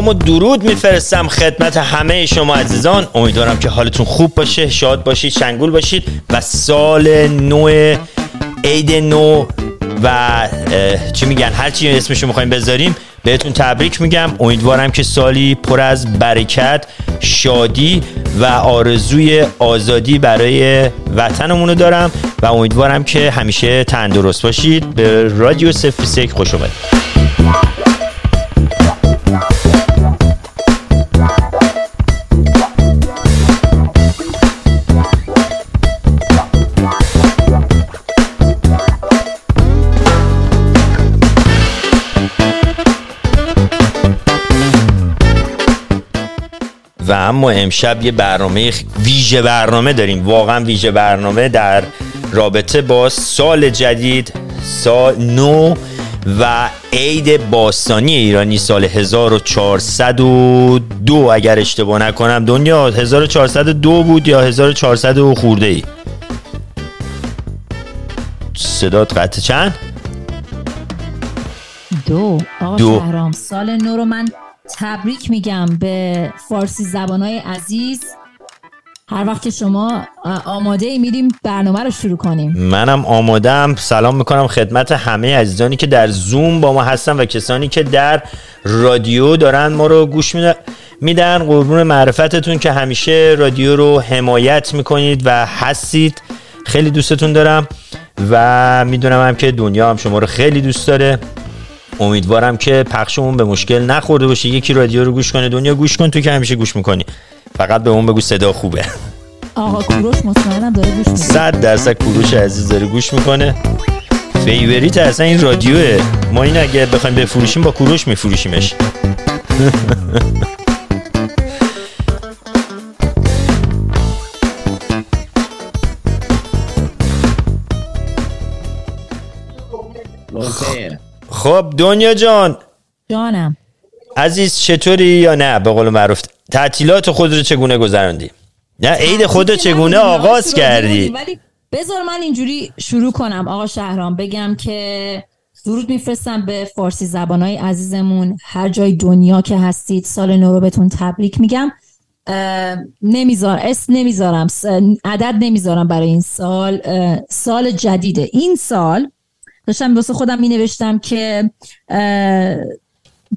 سلام و درود میفرستم خدمت همه شما عزیزان. امیدوارم که حالتون خوب باشه شاد باشید شنگول باشید و سال نو عید نو و چی میگن؟ هر چی اسمشو می‌خوایم بذاریم بهتون تبریک میگم. امیدوارم که سالی پر از برکت شادی و آرزوی آزادی برای وطنمون رو دارم و امیدوارم که همیشه تندرست باشید. به رادیو سفیسک خوش اومدید. و اما امشب یه برنامه ویژه برنامه داریم. واقعا ویژه برنامه در رابطه با سال جدید سال نو و عید باستانی ایرانی سال 1402 اگر اشتباه نکنم دنیا 1402 بود یا 1400 خورده ای؟ صدات قطع. چند؟ دو. آقا دو. شهرام سال نو رو من تبریک میگم به فارسی زبانهای عزیز. هر وقت که شما آماده ای میریم برنامه رو شروع کنیم. منم آمادم سلام می‌کنم خدمت همه عزیزانی که در زوم با ما هستن و کسانی که در رادیو دارن. ما رو گوش میدن. قربون معرفتتون که همیشه رادیو رو حمایت می‌کنید و هستید. خیلی دوستتون دارم و می‌دونم هم که دنیا هم شما رو خیلی دوست داره. امیدوارم که پخشمون به مشکل نخورده باشه. یکی رادیو رو گوش کنه دنیا گوش کن تو که همیشه گوش می‌کنی. فقط به اون بگو صدا خوبه. آقا کوروش مطمئنم داره گوش می‌کنه. صد درصد کوروش عزیز داره گوش می‌کنه. فیوریت اصلا این رادیوه. ما این اگه بخوایم بفروشیم با کوروش میفروشیمش. خب دنیا جان. جانم. عزیز چطوری یا نه؟ به قول معروف. تعطیلات خود رو چگونه گذراندی نه عید خود رو چگونه آغاز کردی؟ ولی بذار من اینجوری شروع کنم آقا شهرام. بگم که درود میفرستم به فارسی زبانهای عزیزمون. هر جای دنیا که هستید سال نو رو بهتون تبریک میگم. نمیذار اسم نمی‌ذارم عدد نمی‌ذارم برای این سال. سال جدیده. این سال داشتم واسه خودم می نوشتم که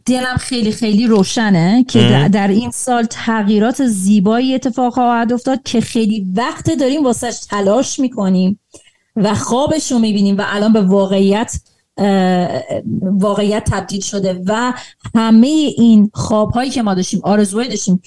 دلم خیلی خیلی روشنه که در این سال تغییرات زیبایی اتفاق خواهد افتاد که خیلی وقت داریم واسهش تلاش می‌کنیم و خوابش رو می‌بینیم و الان به واقعیت واقعیت تبدیل شده و همه این خواب هایی که ما داشتیم آرزوهایی داشتیم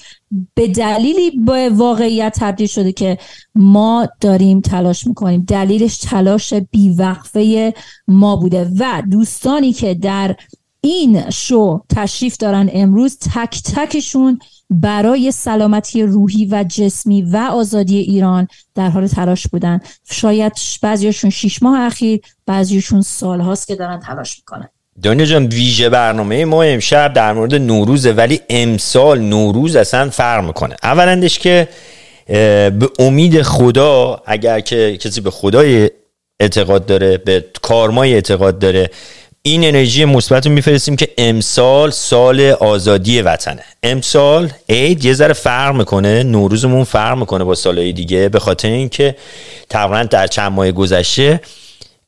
به دلیلی به واقعیت تبدیل شده که ما داریم تلاش می‌کنیم. دلیلش تلاش بیوقفه ما بوده و دوستانی که در این شو تشریف دارن امروز تک تکشون برای سلامتی روحی و جسمی و آزادی ایران در حال تلاش بودن. شاید بعضیشون شیش ماه اخیر بعضیشون سال هاست که دارن تلاش می‌کنن. دنیا جان ویژه برنامه ما امشب در مورد نوروزه ولی امسال نوروز اصلا فرق می‌کنه. اولندش که به امید خدا اگر که کسی به خدای اعتقاد داره به کارمای اعتقاد داره این انرژی مثبت رو میفرستیم که امسال سال آزادی وطنه. امسال عید یه ذره فرق می‌کنه نوروزمون فرق می‌کنه با سالهای دیگه به خاطر اینکه تقریبا در چند ماه گذشته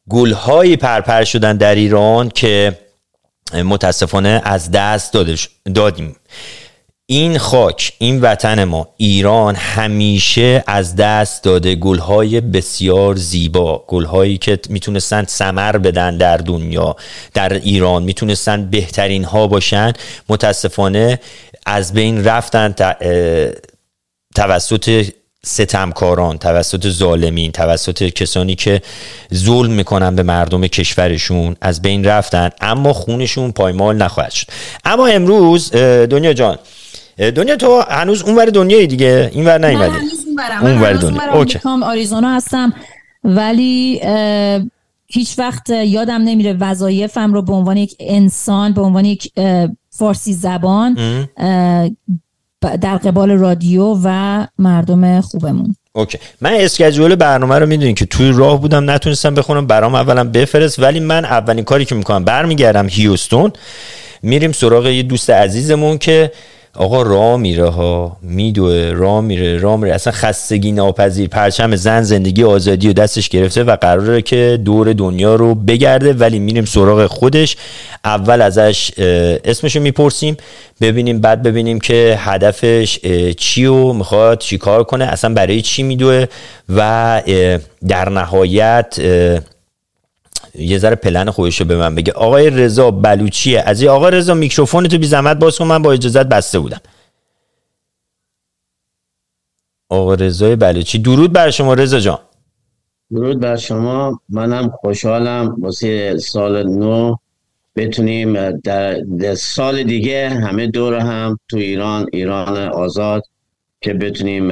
گلهایی پرپر شدن در ایران که متاسفانه از دست دادیم. این خاک این وطن ما ایران همیشه از دست داده گلهای بسیار زیبا گلهایی که می‌تونستن سمر بدن در دنیا در ایران می‌تونستن بهترین ها باشن. متاسفانه از بین رفتن توسط ستمکاران توسط ظالمین توسط کسانی که ظلم می‌کنن به مردم کشورشون از بین رفتن اما خونشون پایمال نخواهد شد. اما امروز دنیا جان دنیا تو هنوز اونور دنیای دیگه این ور نیومدی. اون ور دنیا. اوکی. آریزونا هستم ولی هیچ وقت یادم نمیره وظایفم رو به عنوان یک انسان به عنوان یک فارسی زبان در قبال رادیو و مردم خوبمون. OK. من schedule برنامه رو می‌دونین که توی راه بودم نتونستم بخونم برام اولا بفرست ولی من اولین کاری که می‌کنم برمیگردم هیوستون میریم سراغ یه دوست عزیزمون که آقا راه میره ها میدوه راه میره راه میره. اصلا خستگی ناپذیر پرچم زن زندگی آزادی و دستش گرفته و قراره که دور دنیا رو بگرده. ولی میریم سراغ خودش. اول ازش اسمشو می‌پرسیم. ببینیم بعد ببینیم که هدفش چی و می‌خواد چی کار کنه. اصلا برای چی میدوه و در نهایت یه ذره پلن خودش به من بگه. آقای رضا بلوچیه. از آقای رضا میکروفون تو بی زحمت باز کن من با اجازت بسته بودم. آقا رضای بلوچی درود بر شما رضا جان. درود بر شما. منم خوشحالم واسه سال نو بتونیم در, در سال دیگه همه دور هم تو ایران ایران آزاد که بتونیم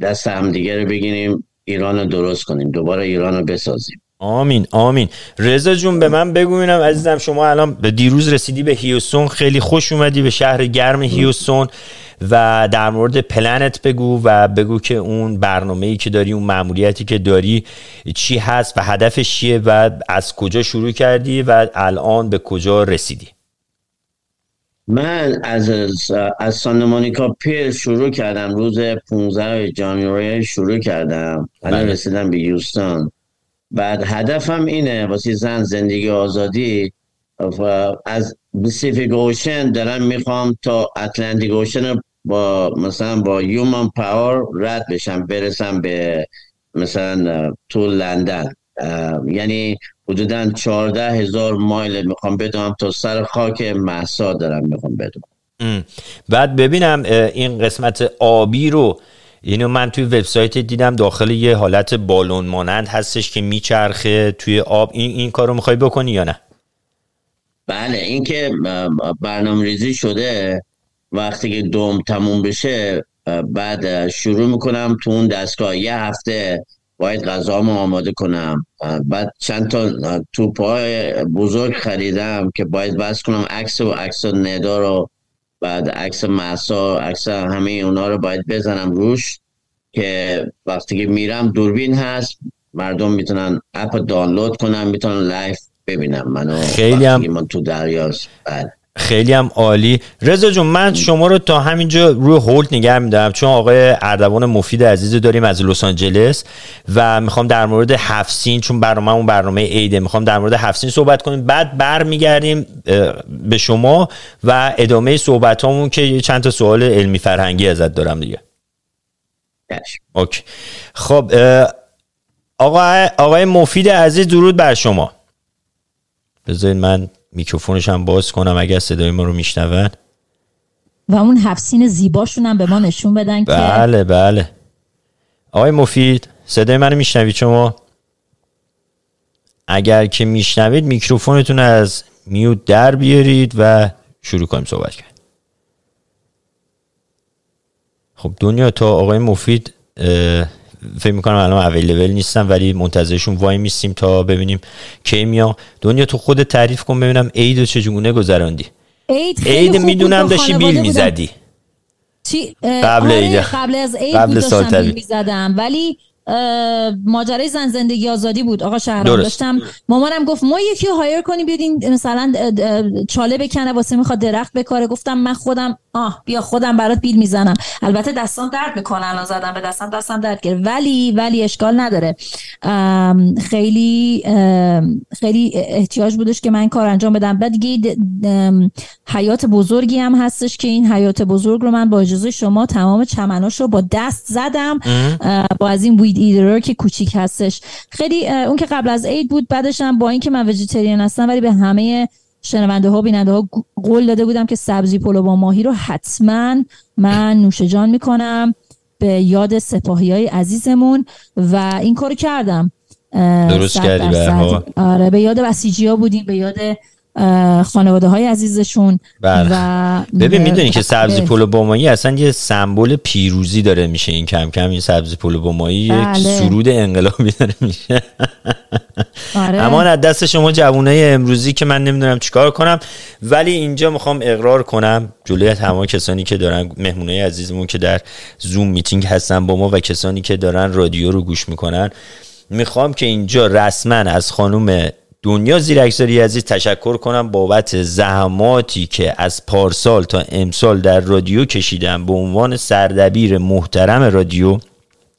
دست هم دیگه رو بگیریم ایران رو درست کنیم دوباره ایران رو بسازیم. آمین آمین. رضا جون به من بگو ببینم عزیزم شما الان به دیروز رسیدی به هیوستون خیلی خوش اومدی به شهر گرم هیوستون و در مورد پلنت بگو و بگو که اون برنامه ای که داری اون معمولیتی که داری چی هست و هدفش چیه و از کجا شروع کردی و الان به کجا رسیدی؟ من از از سان مونیکا پیر شروع کردم روز 15 ژانویه شروع کردم. الان بله. رسیدم به یوستون بعد هدفم اینه واسه زن زندگی آزادی. و از Pacific Ocean دارم می‌خوام تا Atlantic Ocean با مثلا با human power رد بشم برسم به مثلا تو لندن. یعنی حدودا 14 هزار مایل می‌خوام بدوم تا سر خاک مهسا دارم می‌خوام بدوم. بعد ببینم این قسمت آبی رو اینو من توی وبسایت دیدم داخل یه حالت بالون مانند هستش که میچرخه توی آب. این این کارو می‌خوای بکنی یا نه؟ بله این که برنامه ریزی شده وقتی که دوم تموم بشه بعد شروع می‌کنم تو اون دستگاه. یه هفته باید غذامو آماده کنم. بعد چند تا توپای بزرگ خریدم که باید بس کنم. عکس و عکس ندا رو بعد عکس مهسا عکس همه اونا رو باید بزنم روش که وقتی که میرم دوربین هست مردم می‌تونن app دانلود کنن می‌تونن live ببینن منو خیلی هم من تو دریاست بله. خیلی هم عالی. رضا جون من شما رو تا همینجا روی hold نگه میدارم. چون آقای اردوان مفید عزیز داریم از لس آنجلس و می‌خوام در مورد هفت‌سین چون برنامه اون برنامه عیده می‌خوام در مورد هفت‌سین صحبت کنیم. بعد برمیگردیم به شما و ادامه صحبت همون که چند تا سوال علمی فرهنگی ازت دارم دیگه. اوکی. خب آقای, آقای مفید عزیز درود بر شما. بذارید من میکروفونش هم باز کنم اگر صدای ما رو میشنون. و اون حفسین زیباشون هم به ما نشون بدن که بله بله. آقای مفید صدای منو میشنوید شما؟ اگر که میشنوید میکروفونتون از میوت در بیارید و شروع کنیم صحبت کرد. خب دنیا تا آقای مفید فکر می‌کنم الان اویلیبل نیستم ولی منتظرشون وای میستیم تا ببینیم کی میا دنیا تو خود تعریف کن ببینم عید رو چجونه گذراندی عید می‌دونم داشتی بیل می‌زدی. قبل عید قبل از عید قبل سال می‌زدم. ولی ماجرای زن زندگی آزادی بود. آقا شهرام داشتم مامانم گفت ما یکی هایر کنیم بیادین مثلا چاله بکنه واسه می‌خواد درخت بکاره. گفتم من خودم آه بیا خودم برات بیل می‌زنم. البته دستان درد می‌کنه الان زدم به دستم دستم درد گرفت. ولی ولی اشکال نداره. خیلی خیلی احتیاج بودش که من کار انجام بدم. بعد دیگه حیات بزرگی هم هستش که این حیات بزرگ رو من با اجازه شما تمام چمناش رو با دست زدم. با از این وید ایدرر که کوچیک هستش. خیلی اون که قبل از عید بود بعدش هم با اینکه من وجیتریان هستم ولی به همه شنونده ها بیننده ها قول داده بودم که سبزی پلو با ماهی رو حتما من نوش جان می‌کنم به یاد سپاهی های عزیزمون و این کارو کردم. درست کردی به آره به یاد بسیجی ها بودیم به یاد خانواده های عزیزشون بله. و ببین می‌دونی که سبزی پلو با ماهی اصلا یه سمبل پیروزی داره میشه این کم کم این سبزی پلو با ماهی بله. یک سرود انقلابی داره میشه آره. اما از دست شما جوانای امروزی که من نمی‌دونم چیکار کنم ولی اینجا می‌خوام اقرار کنم جلوی تمام کسانی که دارن مهمونای عزیزمون که در Zoom meeting هستن با ما و کسانی که دارن رادیو رو گوش می‌کنن می‌خوام که اینجا رسما از خانم دنیا زیرکساری عزیز تشکر کنم بابت زحماتی که از پارسال تا امسال در رادیو کشیدن به عنوان سردبیر محترم رادیو.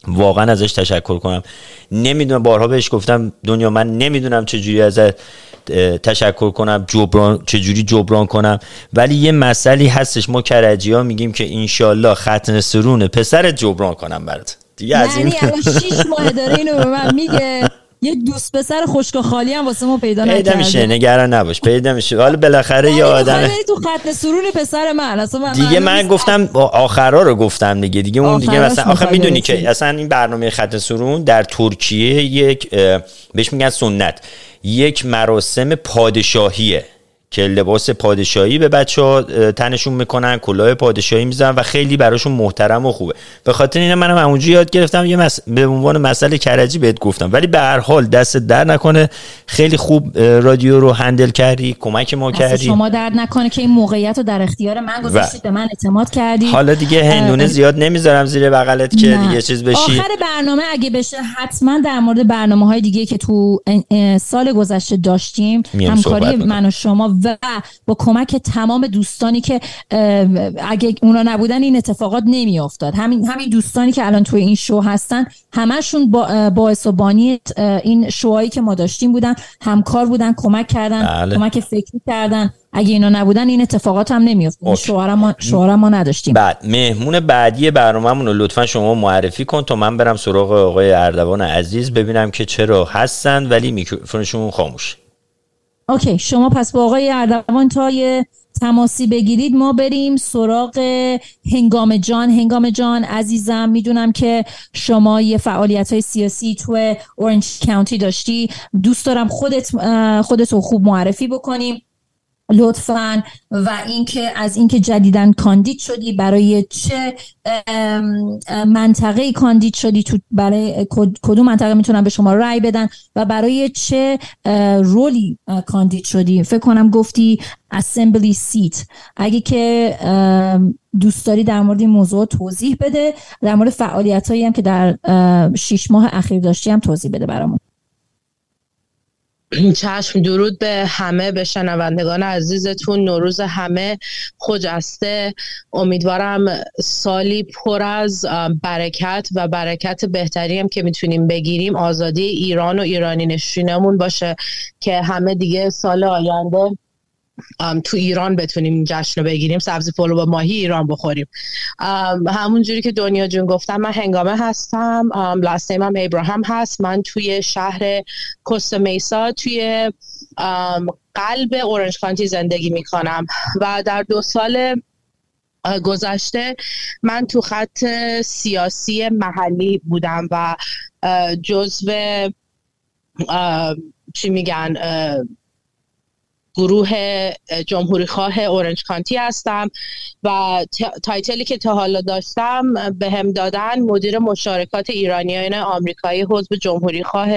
واقعا ازش تشکر کنم. نمی‌دونم بارها بهش گفتم دنیا من نمی‌دونم چجوری از تشکر کنم جبران چجوری جبران کنم. ولی یه مسئله هستش ما کرجی ها میگیم که انشالله ختن سرون پسر جبران کنم برات. دیگه از این یعنی شیش ماه داره اینو به من میگه. یه دوست پسر خشک خالی هم واسه ما پیدا نکرده. پیدا میشه نگران نباش پیدا میشه. حالا بالاخره یه آدم تو ختم سرور پسر من اصلا دیگه من گفتم آخرا رو گفتم دیگه دیگه اون دیگه مثلا آخه می‌دونی که اصلا این برنامه ختم سرون در ترکیه یک بهش میگن سنت یک مراسم پادشاهیه. که لباس پادشاهی به بچه ها تنشون می‌کنن کلاه پادشاهی می‌زنن و خیلی براشون محترم و خوبه. به خاطر این منم همونجا یاد گرفتم یه مس... به عنوان مسئله کرجی بهت گفتم. ولی به هر حال دست در نکنه. خیلی خوب رادیو رو هندل کردی کمک ما کردی. شما درد نکنه که این موقعیت رو در اختیار من گذاشتید به من اعتماد کردی. حالا دیگه هندونه زیاد نمی‌ذارم زیر بغلت که دیگه چیز بشی. آخر برنامه اگه بشه حتما در مورد برنامه های دیگه که تو سال گذشته داشتیم همکاری من و شما و با کمک تمام دوستانی که اگه اونا نبودن این اتفاقات نمی افتاد همین همین دوستانی که الان توی این شو هستن همشون با باعث و بانی این شوهایی که ما داشتیم بودن همکار بودن کمک کردن بله. کمک فکری کردن. اگه اینا نبودن این اتفاقات هم نمیافتاد. شوهر ما ما نداشتیم. بعد مهمون بعدی برنامه‌مون رو لطفا شما معرفی کن تا من برم سراغ آقای اردوان عزیز ببینم که چرا هستن ولی میکروفونشون خاموش اوکی شما پس با آقای اردوان تا یه تماسی بگیرید ما بریم سراغ هنگام جان. هنگام جان عزیزم می‌دونم که شما یه فعالیت های سیاسی تو اورنج کانتی داشتی. دوست دارم خودت خودت خوب معرفی بکنیم. لطفا. و اینکه از اینکه جدیدن کاندید شدی برای چه منطقه کاندید شدی تو برای کدوم منطقه می‌تونن به شما رأی بدن و برای چه رولی کاندید شدی؟ فکر کنم گفتی اسمبلی سیت اگه که دوست داری در مورد این موضوع توضیح بده. در مورد فعالیت هایی هم که در شیش ماه اخیر داشتی هم توضیح بده برامون. چشم درود به همه به شنوندگان عزیزتون. نوروز همه خجسته. امیدوارم سالی پر از برکت و برکت بهتری هم که می‌تونیم بگیریم. آزادی ایران و ایرانی نشینمون باشه که همه دیگه سال آینده تو ایران بتونیم جشن بگیریم سبزی پلو با ماهی ایران بخوریم. همون جوری که دنیا جون گفتم من هنگامه هستم. لاست من ابراهام هست. من توی شهر کوست میسا توی قلب اورنج کانتی زندگی می‌کنم. و در دو سال گذشته من تو خط سیاسی محلی بودم و جزو چی میگن گروه جمهوری خواه اورنج کانتی هستم و title ی که تا حالا داشتم بهم دادن مدیر مشارکات ایرانیان آمریکایی حزب جمهوری خواه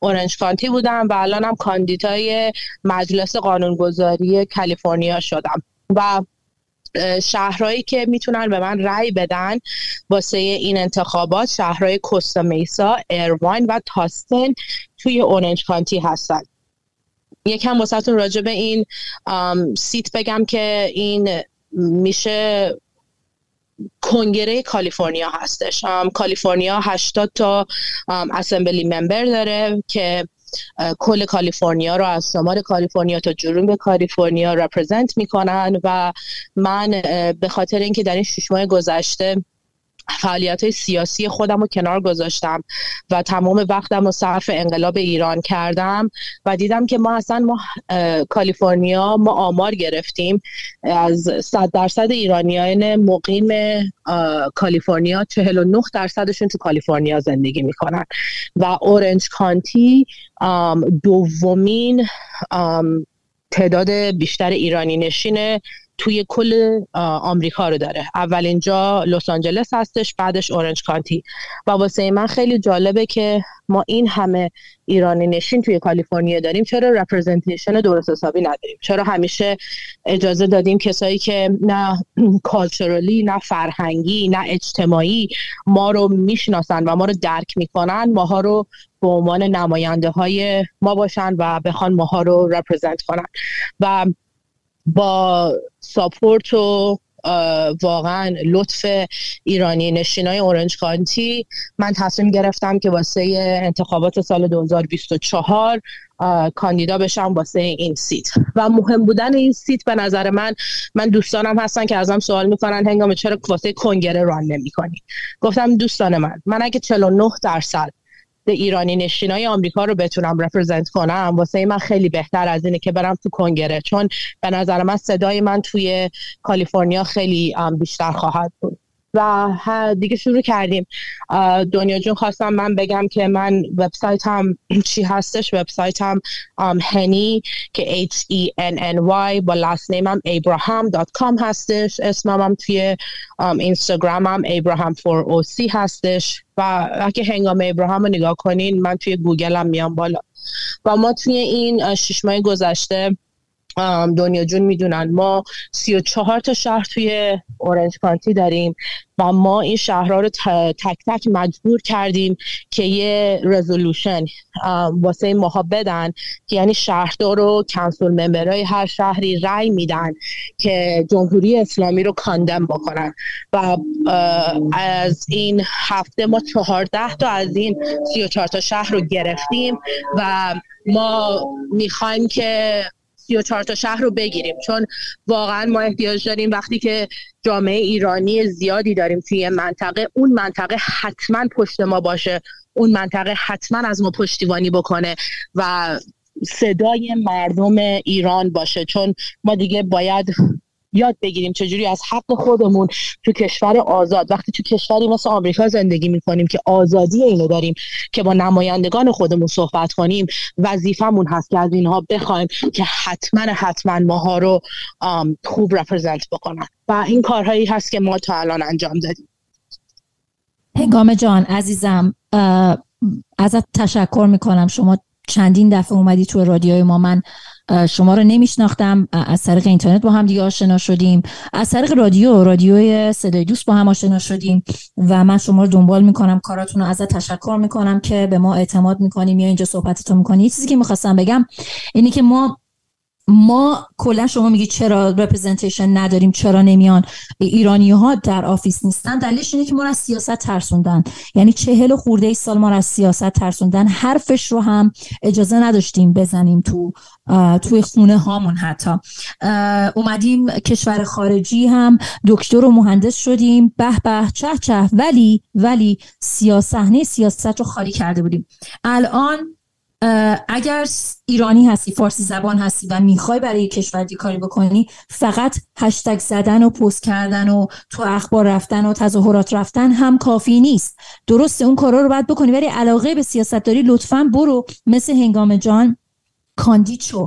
اورنج کانتی بودم و الانم کاندیدای مجلس قانونگذاری کالیفرنیا شدم و شهرهایی که می‌تونن به من رأی بدن واسه این انتخابات شهرهای کوستا میسا، ایرواین و تاستین توی اورنج کانتی هستن. یکم واسهتون راجع به این seat بگم که این میشه کنگره کالیفرنیا هستش. کالیفرنیا 80 تا assembly member داره که کل کالیفرنیا رو از شمال کالیفرنیا تا جنوب کالیفرنیا represent می‌کنن و من به خاطر اینکه در این شش ماه گذشته فعالیت های سیاسی خودم رو کنار گذاشتم و تمام وقتم رو صرف انقلاب ایران کردم و دیدم که ما اصلا ما کالیفرنیا ما آمار گرفتیم. از صد درصد ایرانیان مقیم کالیفرنیا 49 درصدشون تو کالیفرنیا زندگی می‌کنن. و اورنج کانتی دومین تعداد بیشتر ایرانی نشین توی کل آمریکا رو داره. اولین جا لس آنجلس هستش بعدش اورنج کانتی. و واسه من خیلی جالبه که ما این همه ایرانی نشین توی کالیفرنیا داریم. چرا رپرزنتیشن درست حسابی نداریم؟ چرا همیشه اجازه دادیم کسایی که نه کالچرالی نه فرهنگی نه اجتماعی ما رو می‌شناسن و ما رو درک می‌کنن؟ ماها رو به عنوان نماینده های ما باشن و بخوان ماها رو رپرزنت کنن. و با support و واقعا لطف ایرانی نشینای اورنج کانتی. من تصمیم گرفتم که واسه انتخابات سال 2024 کاندیدا بشم واسه این seat. و مهم بودن این seat به نظر من من دوستانم هستن که ازم سوال می‌کنن هنگامه چرا واسه کنگره run نمی‌کنی؟ گفتم دوستان من من اگه 49 درصد ایرانی نشینای آمریکا رو بتونم represent کنم. واسه من خیلی بهتر از اینه که برم تو کنگره. چون به نظر من صدای من توی کالیفرنیا خیلی بیشتر خواهد بود. و دیگه شروع کردیم. دنیا جون خواستم من بگم که من وبسایت هم چی هستش؟ وبسایت هم هنی که H E N N Y با لاست نیم هم abraham.com هستش. اسمم هم توی اینستاگرام هم abraham 4 oc هستش. و اگه هنگام ابراهام رو نگاه کنین من توی گوگل هم میام بالا. و ما توی این شش ماه گذشته دنیا جون می‌دونن. ما سی و چهار تا شهر توی اورنج کانتی داریم و ما این شهرها رو تک تک مجبور کردیم که یه رزولوشن واسه ماها بدن که یعنی شهردار رو کنسول ممبرهای هر شهری رأی میدن که جمهوری اسلامی رو کاندم بکنن. و از این هفته ما چهارده تا از این سی و چهار تا شهر رو گرفتیم و ما می‌خوایم که 34 تا شهر رو بگیریم. چون واقعا ما احتیاج داریم وقتی که جامعه ایرانی زیادی داریم توی منطقه اون منطقه حتما پشت ما باشه. اون منطقه حتما از ما پشتیبانی بکنه و صدای مردم ایران باشه. چون ما دیگه باید یاد بگیریم چجوری از حق خودمون تو کشور آزاد وقتی تو کشوری مثل آمریکا زندگی می‌کنیم که آزادی اینو داریم که با نمایندگان خودمون صحبت کنیم وظیفمون هست که از اینها بخوایم که حتما حتما ماها رو خوب رپرزنت بکنن. و این کارهایی هست که ما تا الان انجام دادیم. هنگام جان عزیزم ازت تشکر می‌کنم. شما چندین دفعه اومدی تو رادیوی ما. من شما رو نمیشناختم. از طریق اینترنت با هم دیگه آشنا شدیم. از طریق رادیو رادیوی صدای دوست با هم آشنا شدیم. و من شما رو دنبال می‌کنم کاراتون رو ازت تشکر می‌کنم که به ما اعتماد می‌کنی میای اینجا صحبتتون می‌کنی. یه چیزی که می‌خواستم بگم اینی که ما ما کلا شما میگید چرا representation نداریم چرا نمیان؟ ایرانی ها در office نیستن. دلیلش اینه که ما از سیاست ترسوندن. یعنی چهل و خورده سال ما از سیاست ترسوندن. حرفش رو هم اجازه نداشتیم بزنیم تو توی خونه هامون حتی. اومدیم کشور خارجی هم دکتر و مهندس شدیم. به به چه چه. ولی ولی سیاست سیاست رو خالی کرده بودیم. الان اگر ایرانی هستی فارسی زبان هستی و می‌خوای برای کشور کاری بکنی فقط هشتگ زدن و پست کردن و تو اخبار رفتن و تظاهرات رفتن هم کافی نیست. درسته اون کارا رو باید بکنی ولی علاقه به سیاست داری لطفا برو مثل هنگام جان کاندید شو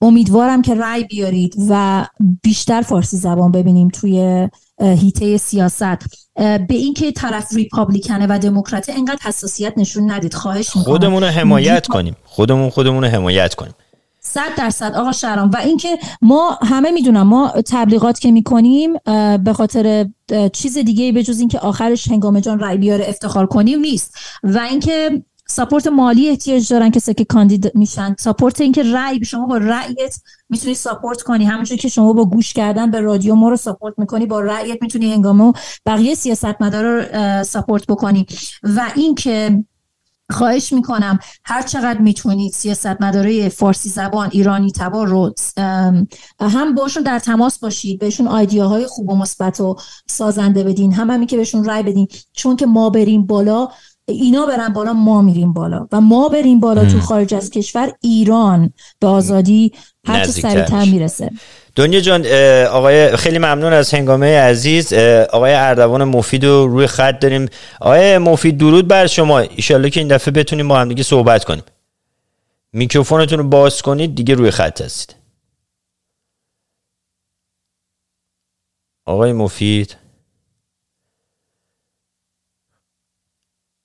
امیدوارم که رأی بیارید و بیشتر فارسی زبان ببینیم توی هیته سیاست. به اینکه طرف ریپابلیکنه و دموکرات انقدر حساسیت نشون ندید. خواهش می‌کنم. خودمون رو حمایت کنیم. خودمون خودمون رو حمایت کنیم. صد درصد آقا شهرام. و اینکه ما همه می‌دونم ما تبلیغات که می‌کنیم به خاطر چیز دیگه به جز اینکه آخرش هنگام جان رای بیاره افتخار کنیم نیست. و اینکه support مالی احتیاج دارن کسی که کاندید میشن. support اینکه رأی شما با رأیت می‌تونی support کنی. همونجوری که شما با گوش کردن به رادیو ما رو support می‌کنی با رأیت می‌تونی هنگامه بقیه سیاستمدار رو support بکنی. و اینکه خواهش می‌کنم هر چقدر می‌تونید سیاست مداره فارسی زبان ایرانی تبار رو هم باشون در تماس باشید بهشون های خوب و مثبت و سازنده بدین هم همین که بهشون رای بدین. چون که ما بریم بالا اینا برن بالا ما میریم بالا و ما بریم بالا تو خارج از کشور ایران به آزادی هر چه سریعتر می‌رسه. دنیا جان آقای خیلی ممنون از هنگامه عزیز. آقای اردوان مفید رو روی خط داریم. آقای مفید درود بر شما. ایشالله که این دفعه بتونیم با هم دیگه صحبت کنیم. میکروفونتون رو باز کنید دیگه روی خط هستید. آقای مفید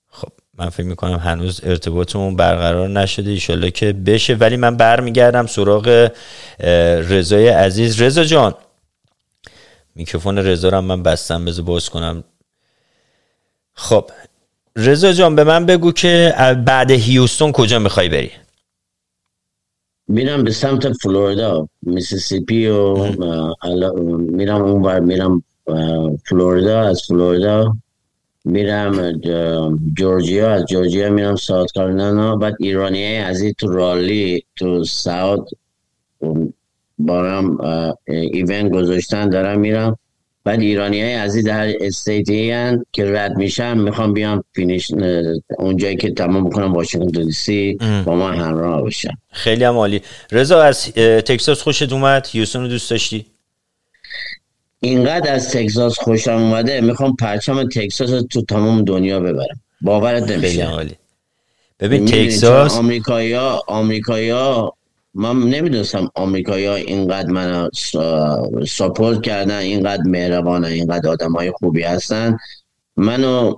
خب من فکر می‌کنم هنوز ارتباطمون برقرار نشده ایشالله که بشه. ولی من برمیگردم سراغ رضای عزیز. رضا جان میکروفون رضا رو من بستم بذار باز کنم. خب رضا جان به من بگو که بعد هیوستون کجا می‌خوای بری؟ میرم به سمت فلوریدا میسیسیپی و میرم اونور میرم فلوریدا از فلوریدا میرم جورجیا. از جورجیا میرم ساوت کارولاینا بعد ایرانی از تو رالی تو ساوت برام event گذاشتن دارم میرم. بعد ایرانی های عزیز در state ی هستن که رد میشن می‌خوام بیام finish اونجایی که تمام بکنم واشنگتن دی سی با ما همراه بشن. خیلی هم عالی. رضا از تکساس خوشت اومد؟ هیوستون رو دوست داشتی؟ اینقدر از تکساس خوشم اومده می‌خوام پرچم تکساس تو تمام دنیا ببرم. باورت نمیشه. ببین تکساس آمریکایی ها من نمی‌دونستم آمریکایی ها اینقدر من ساپورت کردن اینقدر مهربانه اینقدر آدم های خوبی هستن. منو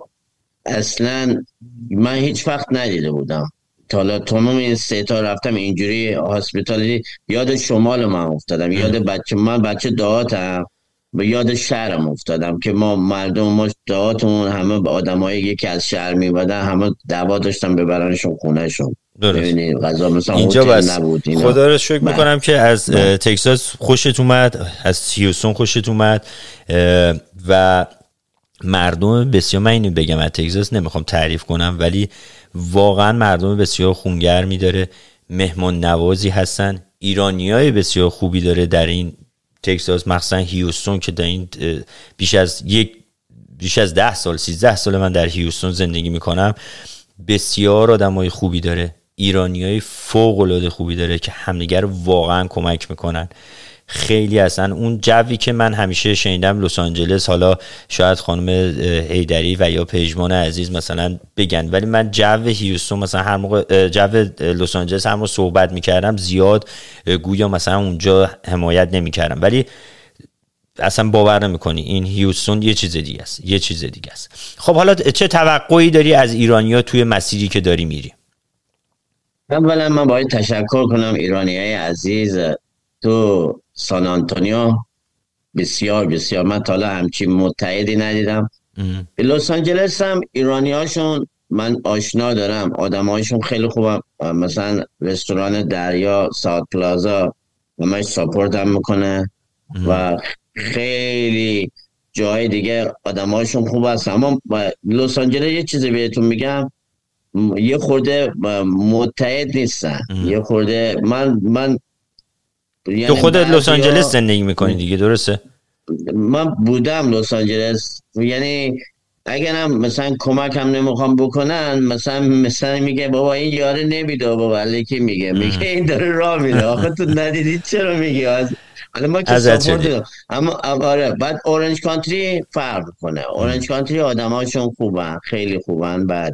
اصلا من هیچ وقت ندیده بودم. تا تمام این سه تا رفتم اینجوری هاسپیتالی یاد شمال من افتادم. یاد بچه من بچه دهاتم. به یاد شهرم افتادم که ما مردم ما دهاتمون همه به آدم های یکی از شهر میبادن همه دعوا داشتن ببرنشون خونهشون. درست. اینجا بس. نبود خدا رو شکر بله. می‌کنم که از بله. تکساس خوشت اومد از هیوستون خوشت اومد و مردم بسیار من اینو بگم از تکساس نمی‌خوام تعریف کنم ولی واقعا مردم بسیار خونگرمی داره مهمان نوازی هستن. ایرانی های بسیار خوبی داره در این تکساس مخصوصا هیوستون که در این بیش از یک بیش از ده سال سیزده سال من در هیوستون زندگی می‌کنم بسیار آدم های خوبی داره. ایرانی های فوق العاده خوبی داره که همدیگر واقعا کمک می‌کنن. خیلی اصلا اون جوی که من همیشه شنیدم لس آنجلس حالا شاید خانم هیدری و یا پژمان عزیز مثلا بگن. ولی من جو هیوستون مثلا هر موقع جو لس آنجلس هر موقع صحبت می‌کردم زیاد گویا مثلا اونجا حمایت نمی‌کردم. ولی اصلا باور نمی‌کنی این هیوستون یه چیز دیگه است یه چیز دیگه است. خب حالا چه توقعی داری از ایرانیا توی مسیری که داری میری؟ اولا من باید تشکر کنم ایرانی های عزیز. تو سان آنتونیو. بسیار بسیار. من تا همچین متحدی ندیدم. به لس آنجلس هم ایرانی هاشون من آشنا دارم. آدم هاشون خیلی خوبم. مثلا رستوران دریا ساعت پلازا همش ساپورت هم می‌کنه و خیلی جای دیگه آدم هاشون خوب هست اما لس آنجلس یه چیزی بهتون میگم. یه خورده متحد نیستن. یه خورده من من یعنی تو خودت لس آنجلس زندگی می‌کنی دیگه درسته؟ من بودم لس آنجلس. یعنی اگرم مثلا کمک هم نمی‌خوام بکنن مثلا مثلا میگه بابا این یاره نمیده بابا که میگه؟ میگه این داره راه میده آخه تو ندیدی چرا میگه حالا ما که اما آره. بعد اورنج کانتری فرق کنه اورنج کانتری آدماشون خوبن خیلی خوبن بعد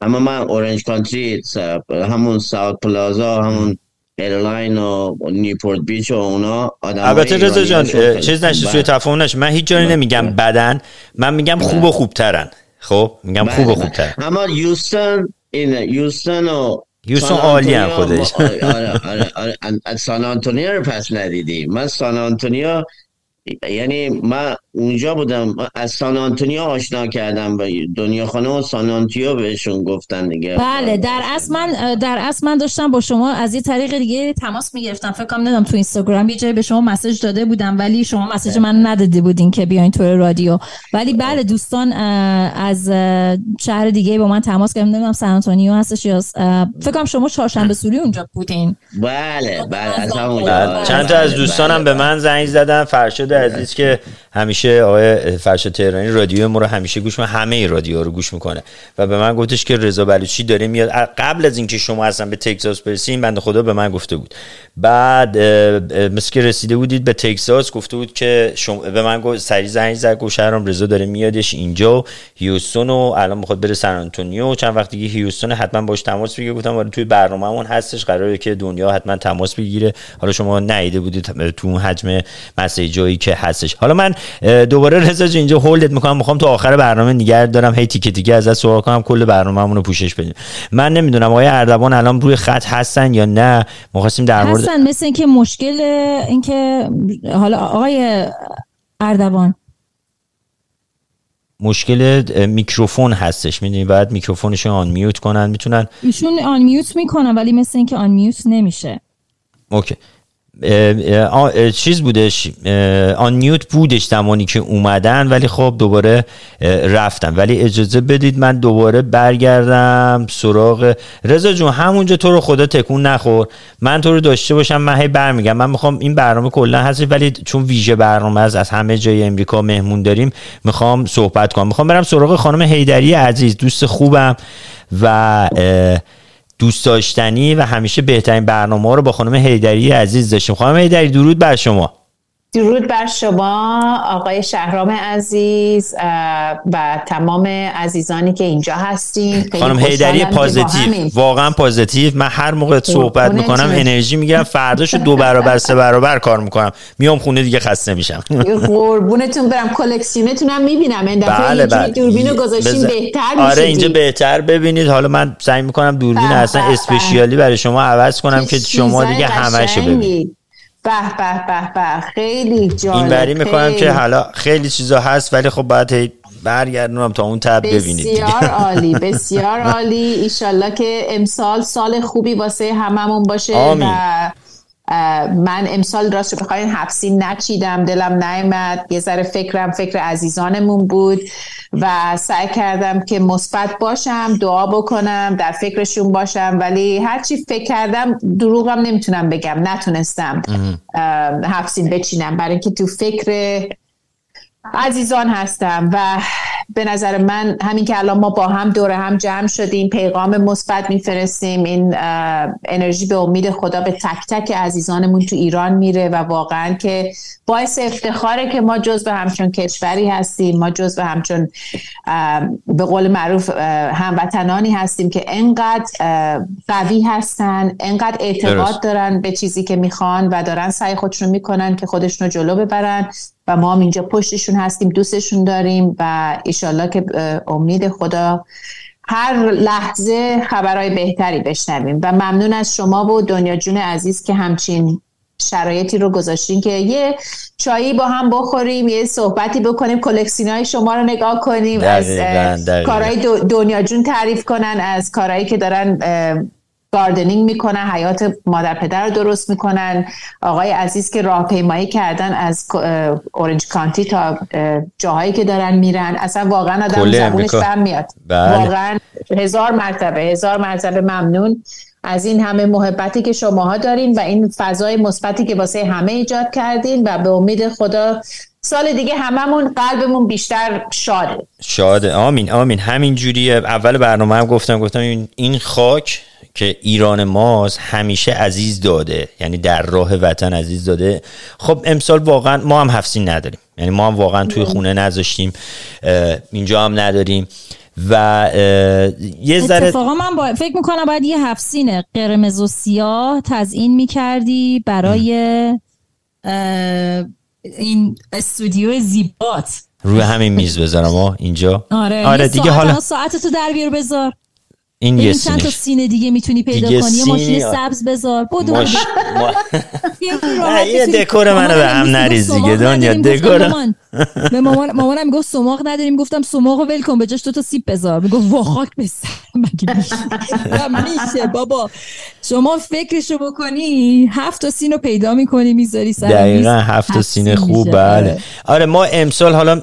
اما من اورنج کانتری همون ساوت پلازا همون ایرلاین و نیپورت بیچ و اونا البته رضا جان چیز نشه سوی تفاهم نشه من هیچ جایی بله. نمیگم بله. بدن من میگم خوب و بله. خوبترن خب میگم خوب و خوبترن اما یوستن این یوستن و یوستن عالی هم خودش آره آره آره, آره. سان آنتونیو رو پس ندیدی من سان آنتونیو یعنی من اونجا بودم از سان آنتونیو آشنا کردم و دنیا خانه و سان آنتونیو بهشون گفتن دیگه. بله در اصل من در اصل من داشتم با شما از یه طریق دیگه تماس می‌گرفتم. فکر کنم ندم تو اینستاگرام یه جایی به شما message داده بودم ولی شما message من نداده بودین که بیاین تو رادیو. ولی بله دوستان از شهر دیگه با من تماس گرفتن. نمی‌دونم سان آنتونیو هستش یا فکر کنم شما چهارشنبه سوری اونجا بودین. بله بله از بله. چند تا از دوستانم به من زنگ زدن فرشاد عزیز که همیشه آقای فرش تهرانی رادیو ما رو همیشه گوش می همه رادیو رو گوش می‌کنه. و به من گفتش که رضا بلوچی داره میاد. قبل از اینکه شما اصلا به تگزاس برسین بنده خدا به من گفته بود. بعد که رسیده بودید به تگزاس گفته بود که شما به من گفت سری زنگ زد گفت شهرام رضا داره میادش اینجا هیوستون و الان می‌خواد بره سن آنتونیو چند وقت دیگه هیوستون حتما باش تماس بگیره. گفتم آره توی برنامه‌مون هستش قراره که دنیا حتما تماس بگیره. حالا شما نیده بودید تو اون حجم مسیجایی که هستش. حالا من دوباره رضا اینجا هولدت می‌کنم. می‌خوام تو آخر برنامه نگرد دارم. هی تیکه تیکه ازت سوال کنم. کل برنامه‌مون رو پوشش بدیم. من نمی‌دونم آقای اردوان الان روی خط هستن یا نه. می‌خواستیم در مورد هستن. مثل اینکه مشکل اینکه حالا آقای اردوان. مشکل میکروفون هستش. می‌دونی بعد میکروفونشون آن میوت کنن. می‌تونن ایشون آن میوت می‌کنن ولی مثل اینکه آن میوت نمیشه. اوکی. چیز بودش آن نیوت بودش زمانی که اومدن ولی خب دوباره رفتن. ولی اجازه بدید من دوباره برگردم سراغ رضا جون. همونجا تو رو خدا تکون نخور. من تو رو داشته باشم من هی برمیگم من می‌خوام این برنامه کلا هست ولی چون ویژه برنامه از از همه جای امریکا مهمون داریم می‌خوام صحبت کنم. می‌خوام برم سراغ خانم هیدری عزیز دوست خوبم و دوست داشتنی و همیشه بهترین برنامه رو با خانم هیدری عزیز داشتیم. خانم هیدری درود بر شما. درود بر شما آقای شهرام عزیز و تمام عزیزانی که اینجا هستین. خانم هیدری پازیتیو. واقعا پازیتیو. من هر موقع صحبت می‌کنم انرژی می‌گیرم. فرداشو دو برابر سه برابر کار می‌کنم. میام خونه دیگه خسته میشم. قربونتون برم. کلکسیونتون هم می‌بینم. این دفعه بله بله. دوربینو گذاشتین بهتر آره اینجا بهتر ببینید. حالا من سعی می‌کنم دوربین اصلا اسپشیالی برای شما عوض کنم که شما دیگه همشو ببینید. به به به به. خیلی جالب. این بری می‌کنم که حالا خیلی چیزا هست ولی خب باید برگردونم تا اون تب ببینید بسیار عالی بسیار عالی. ایشالله که امسال سال خوبی واسه هممون باشه آمین. و من امسال راست بخواین حبسی نچیدم دلم نیامد یه ذره فکرم فکر عزیزانمون بود. و سعی کردم که مثبت باشم دعا بکنم در فکرشون باشم. ولی هرچی فکر کردم دروغم نمی‌تونم بگم. نتونستم حبسی بچینم. برای اینکه تو فکر عزیزان هستم و به نظر من همین که الان ما با هم دور هم جمع شدیم پیغام مثبت میفرستیم این انرژی به امید خدا به تک تک عزیزانمون تو ایران میره و واقعا که باعث افتخاره که ما جز به همچون کشوری هستیم ما جز به همچون به قول معروف هموطنانی هستیم که انقدر قوی هستن انقدر اعتقاد دارن به چیزی که می‌خوان و دارن سعی خودشون می‌کنن که خودشون رو جلو ببرن. و ما هم اینجا پشتشون هستیم دوستشون داریم و ایشالله که امید خدا هر لحظه خبرهای بهتری بشنویم. و ممنون از شما و دنیا جون عزیز که همچین شرایطی رو گذاشتین که یه چایی با هم بخوریم یه صحبتی بکنیم کلکسیون های شما رو نگاه کنیم از کارهای دنیا جون تعریف کنن از کارهایی که دارن gardening می‌کنن حیاط مادر پدر رو درست می‌کنن. آقای عزیز که راهپیمایی کردن از اورنج کانتی تا جاهایی که دارن میرن اصلا واقعا آدم زبونش بهم میاد. بله. واقعا هزار مرتبه هزار مرتبه ممنون. از این همه محبتی که شماها دارین و این فضای مثبتی که واسه همه ایجاد کردین و به امید خدا سال دیگه هممون قلبمون بیشتر شاده. شاده. آمین آمین. همین جوریه. اول برنامه هم گفتم گفتم این خاک که ایران ماست همیشه عزیز داده یعنی در راه وطن عزیز داده. خب امسال واقعا ما هم هفسین نداریم. یعنی ما هم واقعا توی خونه نذاشتیم اینجا هم نداریم. و یه ذره اتفاقا من با... فکر می‌کنم باید یه هفسین قرمز و سیاه تزیین می‌کردی برای این استودیو زیبات. روی همین میز بذارم اینجا. آره, آره دیگه حالا ساعتتو در بیار بذار. این یه چند تا سینه دیگه می‌تونی پیدا کنی؟ یه ماشین سبز بذار. بدو ماش... یه دکور منو به هم نریز دیگه دنیا دکور. به مامان مامانم می‌گفت سماق نداریم. گفتم سماقو ول کن به جاش دو تا سیب بذار. می‌گفت وا خاک بسر مگه میشه؟ بابا. شما فکرشو بکنی هفت تا سینو پیدا می‌کنی می‌ذاری سر دقیقا هفت تا سینه خوب بله. آره. آره ما امسال حالا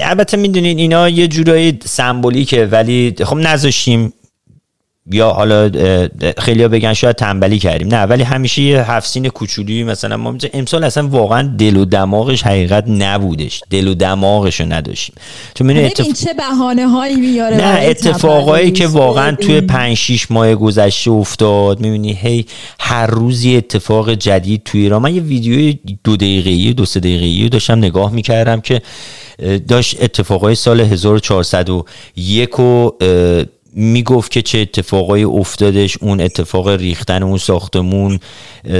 البته می‌دونین اینا یه جورایی سمبولیکه ولی خب نذاشیم. یا حالا خیلی بگن شاید تنبلی کردیم. نه ولی همیشه یه هفسین کوچولی مثلا ما امسال اصلا واقعا دل و دماغش حقیقت نبودش. دل و دماغش رو نداشتیم. تو اتف... چه بهانه هایی میاره نه اتفاقایی که واقعا توی 5 6 ماه گذشته افتاد. می‌بینی هی هر روز یه اتفاق جدید توی ایران. من یه ویدیو دو دقیقه‌ای دو سه دقیقه‌ای داشتم نگاه می‌کردم که داشت اتفاقای سال 1401 و می‌گفت که چه اتفاقای افتادش اون اتفاق ریختن اون ساختمون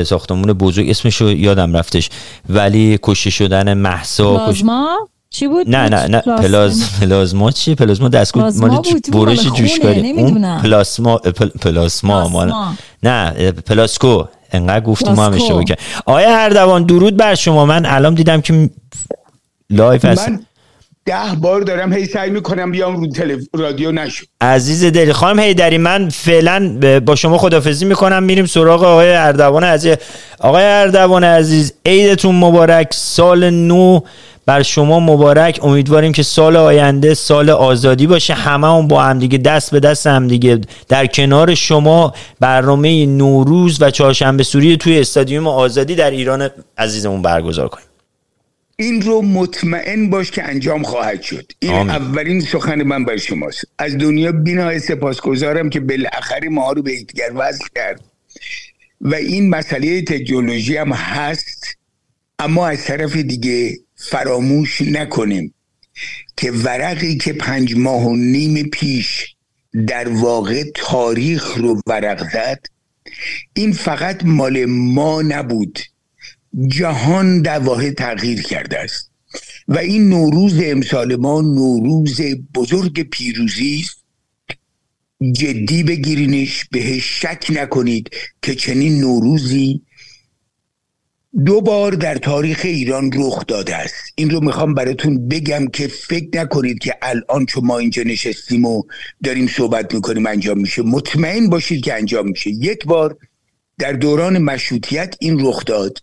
ساختمون بزرگ اسمش رو یادم رفتش. ولی کشته شدن مهسا پلازما؟ چی بود؟ نه نه نه پلاز پلازما چی پلازما دستگاه مال برش جوشکاری اون پلاسما پلاسما نه پلاسکو. انقدر گفتیم ما هم اشتباه کرد آقا اردوان درود بر شما؟ من الان دیدم که live هست. ده بار دارم هی سعی می‌کنم بیام رو تلف... رادیو نشو عزیز دلی خانم هیدری من فعلا با شما خدافزی می‌کنم. میریم سراغ آقای اردوان عزیز. آقای اردوان عزیز عیدتون مبارک سال نو بر شما مبارک. امیدواریم که سال آینده سال آزادی باشه. همه هم با همدیگه دست به دست همدیگه در کنار شما برنامه نوروز و چهارشنبه سوری توی استادیوم آزادی در ایران عزیزمون برگزار کنیم. این رو مطمئن باش که انجام خواهد شد. این اولین سخن من بر شماست. از دنیا بینا سپاسگزارم که بالاخره ما رو به یکدیگر وصل کرد. و این مسئله تکنولوژی هم هست اما از طرف دیگه فراموش نکنیم که ورقی که پنج ماه و نیم پیش در واقع تاریخ رو ورق زد این فقط مال ما نبود. جهان در واقع تغییر کرده است. و این نوروز امسال ما نوروز بزرگ پیروزی است. جدی بگیرینش بهش شک نکنید که چنین نوروزی دو بار در تاریخ ایران رخ داده است. این رو می‌خوام براتون بگم که فکر نکنید که الان چون ما اینجا نشستیم و داریم صحبت می‌کنیم انجام میشه. مطمئن باشید که انجام میشه. یک بار در دوران مشروطیت این رخ داد.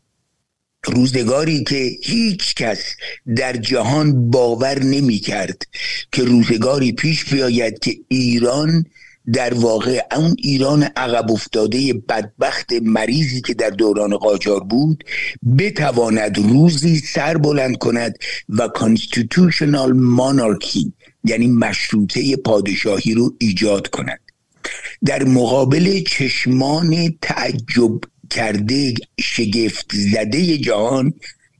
روزگاری که هیچ کس در جهان باور نمی کرد که روزگاری پیش بیاید که ایران در واقع اون ایران عقب افتاده بدبخت مریضی که در دوران قاجار بود بتواند روزی سر بلند کند و کانستیتوشنال مانارکی یعنی مشروطه پادشاهی رو ایجاد کند. در مقابل چشمان تعجب کرده شگفت زده جهان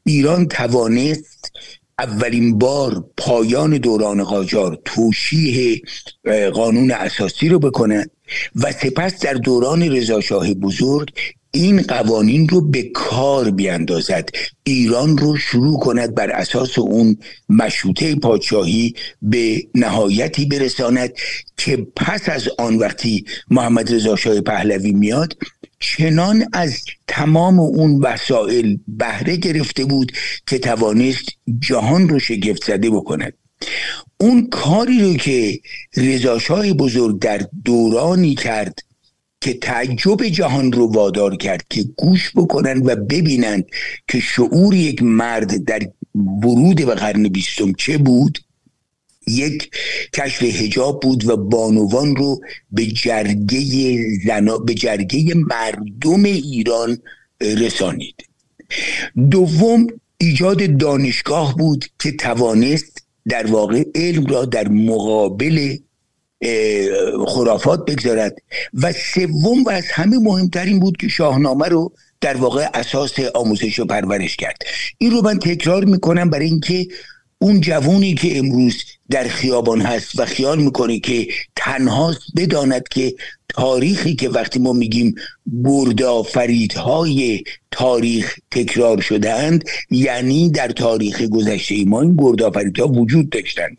ایران توانست اولین بار پایان دوران قاجار توشیح قانون اساسی رو بکنند و سپس در دوران رضاشاه بزرگ این قوانین رو به کار بیاندازد. ایران رو شروع کند بر اساس اون مشروطه پادشاهی به نهایتی برساند که پس از آن وقتی محمد رضا شاه پهلوی میاد چنان از تمام اون وسایل بهره گرفته بود که توانست جهان رو شگفت زده بکند. اون کاری رو که رضاشاه بزرگ در دورانی کرد که تعجب جهان رو وادار کرد که گوش بکنن و ببینند که شعور یک مرد در ورود به قرن بیستم چه بود یک کشف هجاب بود و بانوان رو به جرگه زنا به جرگه مردم ایران رسانید. دوم ایجاد دانشگاه بود که توانست در واقع علم را در مقابل خرافات بگذارد. و سوم و از همه مهمترین بود که شاهنامه رو در واقع اساس آموزش و پرورش کرد. این رو من تکرار می‌کنم برای اینکه اون جوونی که امروز در خیابان هست و خیال می‌کنه که تنهاست بداند که تاریخی که وقتی ما میگیم گردآفریدهای تاریخ تکرار شدهاند یعنی در تاریخ گذشته ما این گردآفریدها وجود داشتند.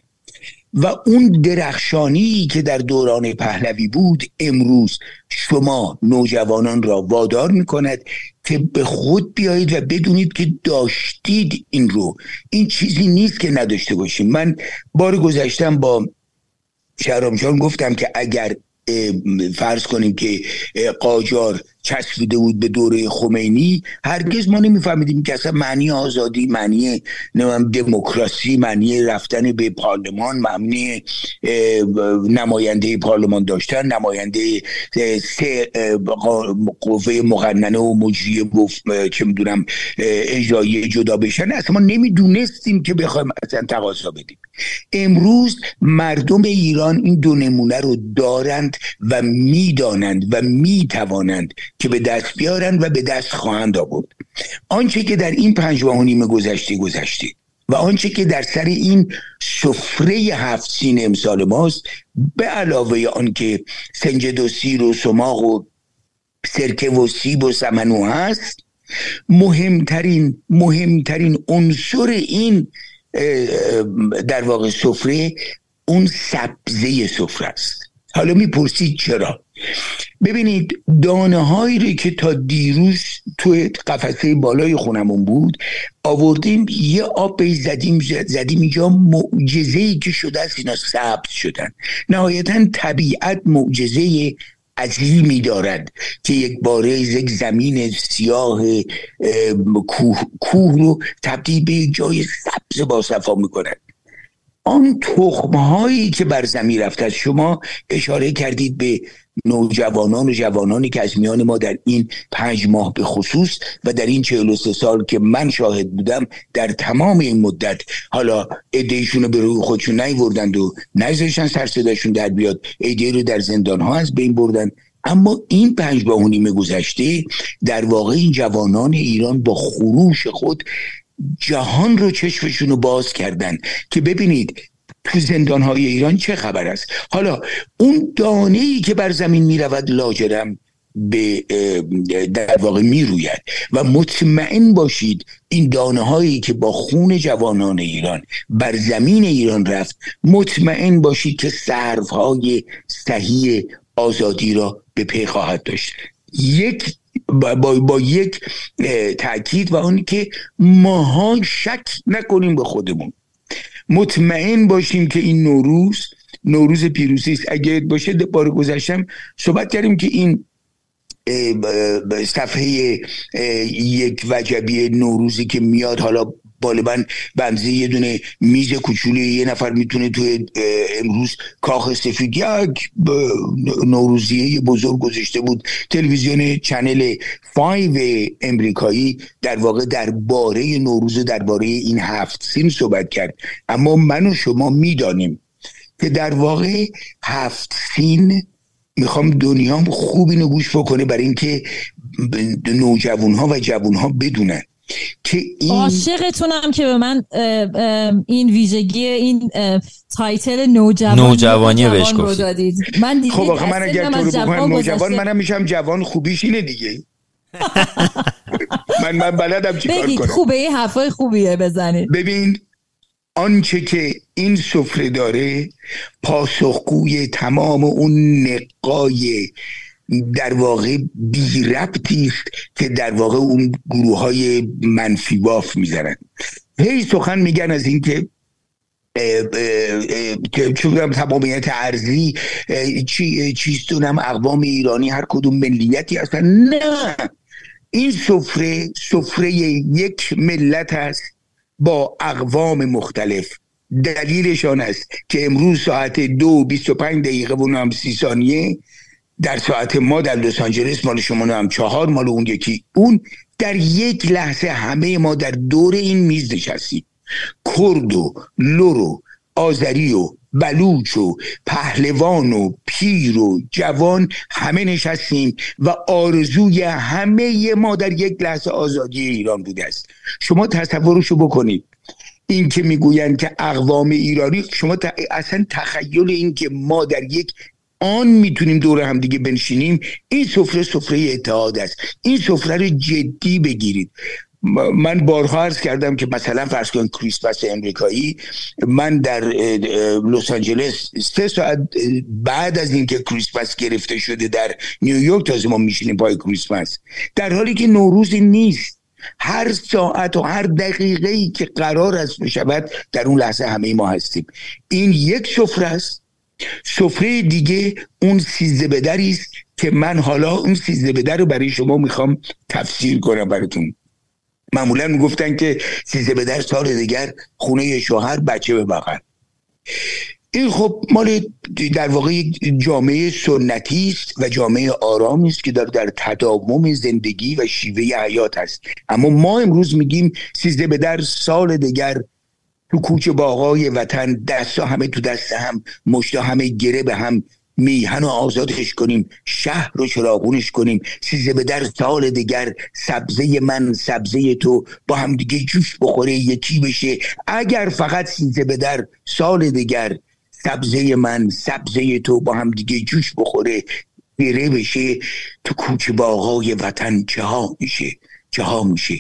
و اون درخشانی که در دوران پهلوی بود امروز شما نوجوانان را وادار می کند که به خود بیایید و بدونید که داشتید این رو. این چیزی نیست که نداشته باشیم. من بار گذشتم با شهرامشان گفتم که اگر فرض کنیم که قاجار چسبیده بود به دوره خمینی هرگز ما نمیفهمیدیم که اصلا معنی آزادی معنی دموکراسی معنی رفتن به پارلمان معنی نماینده پارلمان داشتن نماینده سه قوه مقننه و مجری چه می‌دونم اجرایی جدا بشن اصلا ما نمی‌دونستیم که بخوایم اصلا تقاضا بدیم. امروز مردم ایران این دو نمونه رو دارند و می‌دانند و می‌توانند که به دست بیارن و به دست خواهند آورد. آنچه که در این پنج ماه و نیم گذشته گذشته و آنچه که در سر این سفره هفت سین امسال ماست به علاوه آنکه سنجد و سیر و سماق و سرکه و سیب و سمنو هست مهمترین مهمترین عنصر این در واقع سفره اون سبزه سفره است. حالا می‌پرسید چرا؟ ببینید دانه هایی که تا دیروز توی قفسه بالای خونمون بود آوردیم یه آب زدیم زدیم اینجا معجزه ای که شده است اینا سبز شدن. نهایتا طبیعت معجزه عظیمی دارد که یک باره یک زمین سیاه کوه, کوه رو تبدیل به جای سبز با صفا می‌کند. آن تخم هایی که بر زمین رفته شما اشاره کردید به نوجوانان و جوانانی که از میان ما در این پنج ماه به خصوص و در این سه سال که من شاهد بودم در تمام این مدت حالا ادهشون رو به روی خودشون نیوردند و نزدشن سر صداشون در بیاد ایده رو در زندان ها از بین بردن. اما این پنج ماه و گذشته در واقع این جوانان ایران با خروش خود جهان رو چشمشون رو باز کردن که ببینید تو زندان های ایران چه خبر است. حالا اون دانه ای که بر زمین می رود لاجرم به در واقع می روید و مطمئن باشید این دانه هایی که با خون جوانان ایران بر زمین ایران رفت مطمئن باشید که صرف های صحیح آزادی را به پی خواهد داشت. یک با, با, یک تاکید و اون که ماها شک نکنیم به خودمون. مطمئن باشیم که این نوروز نوروز پیروزی است. اگه باشه بار گذشتم صحبت کردیم که این صفحه یک وجبی نوروزی که میاد حالا غالبا بنزه یه دونه میز کوچولی یه نفر می‌تونه توی امروز کاخ سفید یک نوروزیه بزرگ گذاشته بود. تلویزیون چنل 5 امریکایی در واقع در باره نوروز درباره این هفت سین صحبت کرد. اما من و شما می‌دانیم که در واقع هفت سین می‌خوام دنیا خوب اینو گوش بکنه برای اینکه نوجوان ها و جوان ها بدونن. که این عاشقتونم که به من این ویژگی این title نوجوان نوجوانی بهش گفت من خب آخه من اگر تو رو بکنم نوجوان منم میشم جوان خوبیش اینه دیگه. من من بلدم چی کار کنم. خوبه؟ این حرفای خوبیه بزنید. ببین آنچه که این سفره داره پاسخگوی تمام اون نقای در واقع بی ربطی است که در واقع اون گروه های منفی باف می‌زنن. هی سخن میگن از اینکه که بودم تمامیت ارزی چی چیستونم اقوام ایرانی هر کدوم ملیتی هستن. نه! این سفره سفره یک ملت است با اقوام مختلف. دلیلشان است که امروز ساعت دو بیست و پنج دقیقه و هم سی ثانیه در ساعت ما در لس آنجلس مال شما هم چهار مال اون یکی اون. در یک لحظه همه ما در دور این میز نشستیم. کرد و لور و آذری و بلوچ و پهلوان و پیر و جوان همه نشستیم و آرزوی همه ما در یک لحظه آزادی ایران بوده است. شما تصورشو بکنید. این که می‌گویند که اقوام ایرانی شما اصلا تخیل این که ما در یک آن می‌تونیم دور هم دیگه بنشینیم. این سفره سفره اتحاد است. این سفره رو جدی بگیرید. من بارها عرض کردم که مثلا فرض کن کریسمس امریکایی. من در لس آنجلس سه ساعت بعد از اینکه کریسمس گرفته شده در نیویورک تازه ما میشینیم پای کریسمس. در حالی که نوروزی نیست. هر ساعت و هر دقیقه ای که قرار است بشود در اون لحظه همه ما هستیم. این یک سفره است. سفره دیگه اون سیزده بدری است که من حالا اون سیزده بدر رو برای شما می‌خوام تفسیر کنم براتون. معمولا می‌گفتن که سیزده بدر سال دیگر خونه شوهر بچه به بغل. این خب مال در واقع جامعه سنتی است و جامعه آرامی است که در در تداوم زندگی و شیوه حیات است. اما ما امروز میگیم سیزده بدر سال دیگر تو کوچه باغای وطن دستا همه تو دست هم مشتا همه گره به هم میهن رو آزادش کنیم شهر رو چراغونش کنیم. سیزه به در سال دیگر سبزه من سبزه تو با هم دیگه جوش بخوره یکی بشه. اگر فقط سیزه به در سال دیگر سبزه من سبزه تو با هم دیگه جوش بخوره بره بشه تو کوچه باغای وطن چه ها میشه؟ چه ها میشه.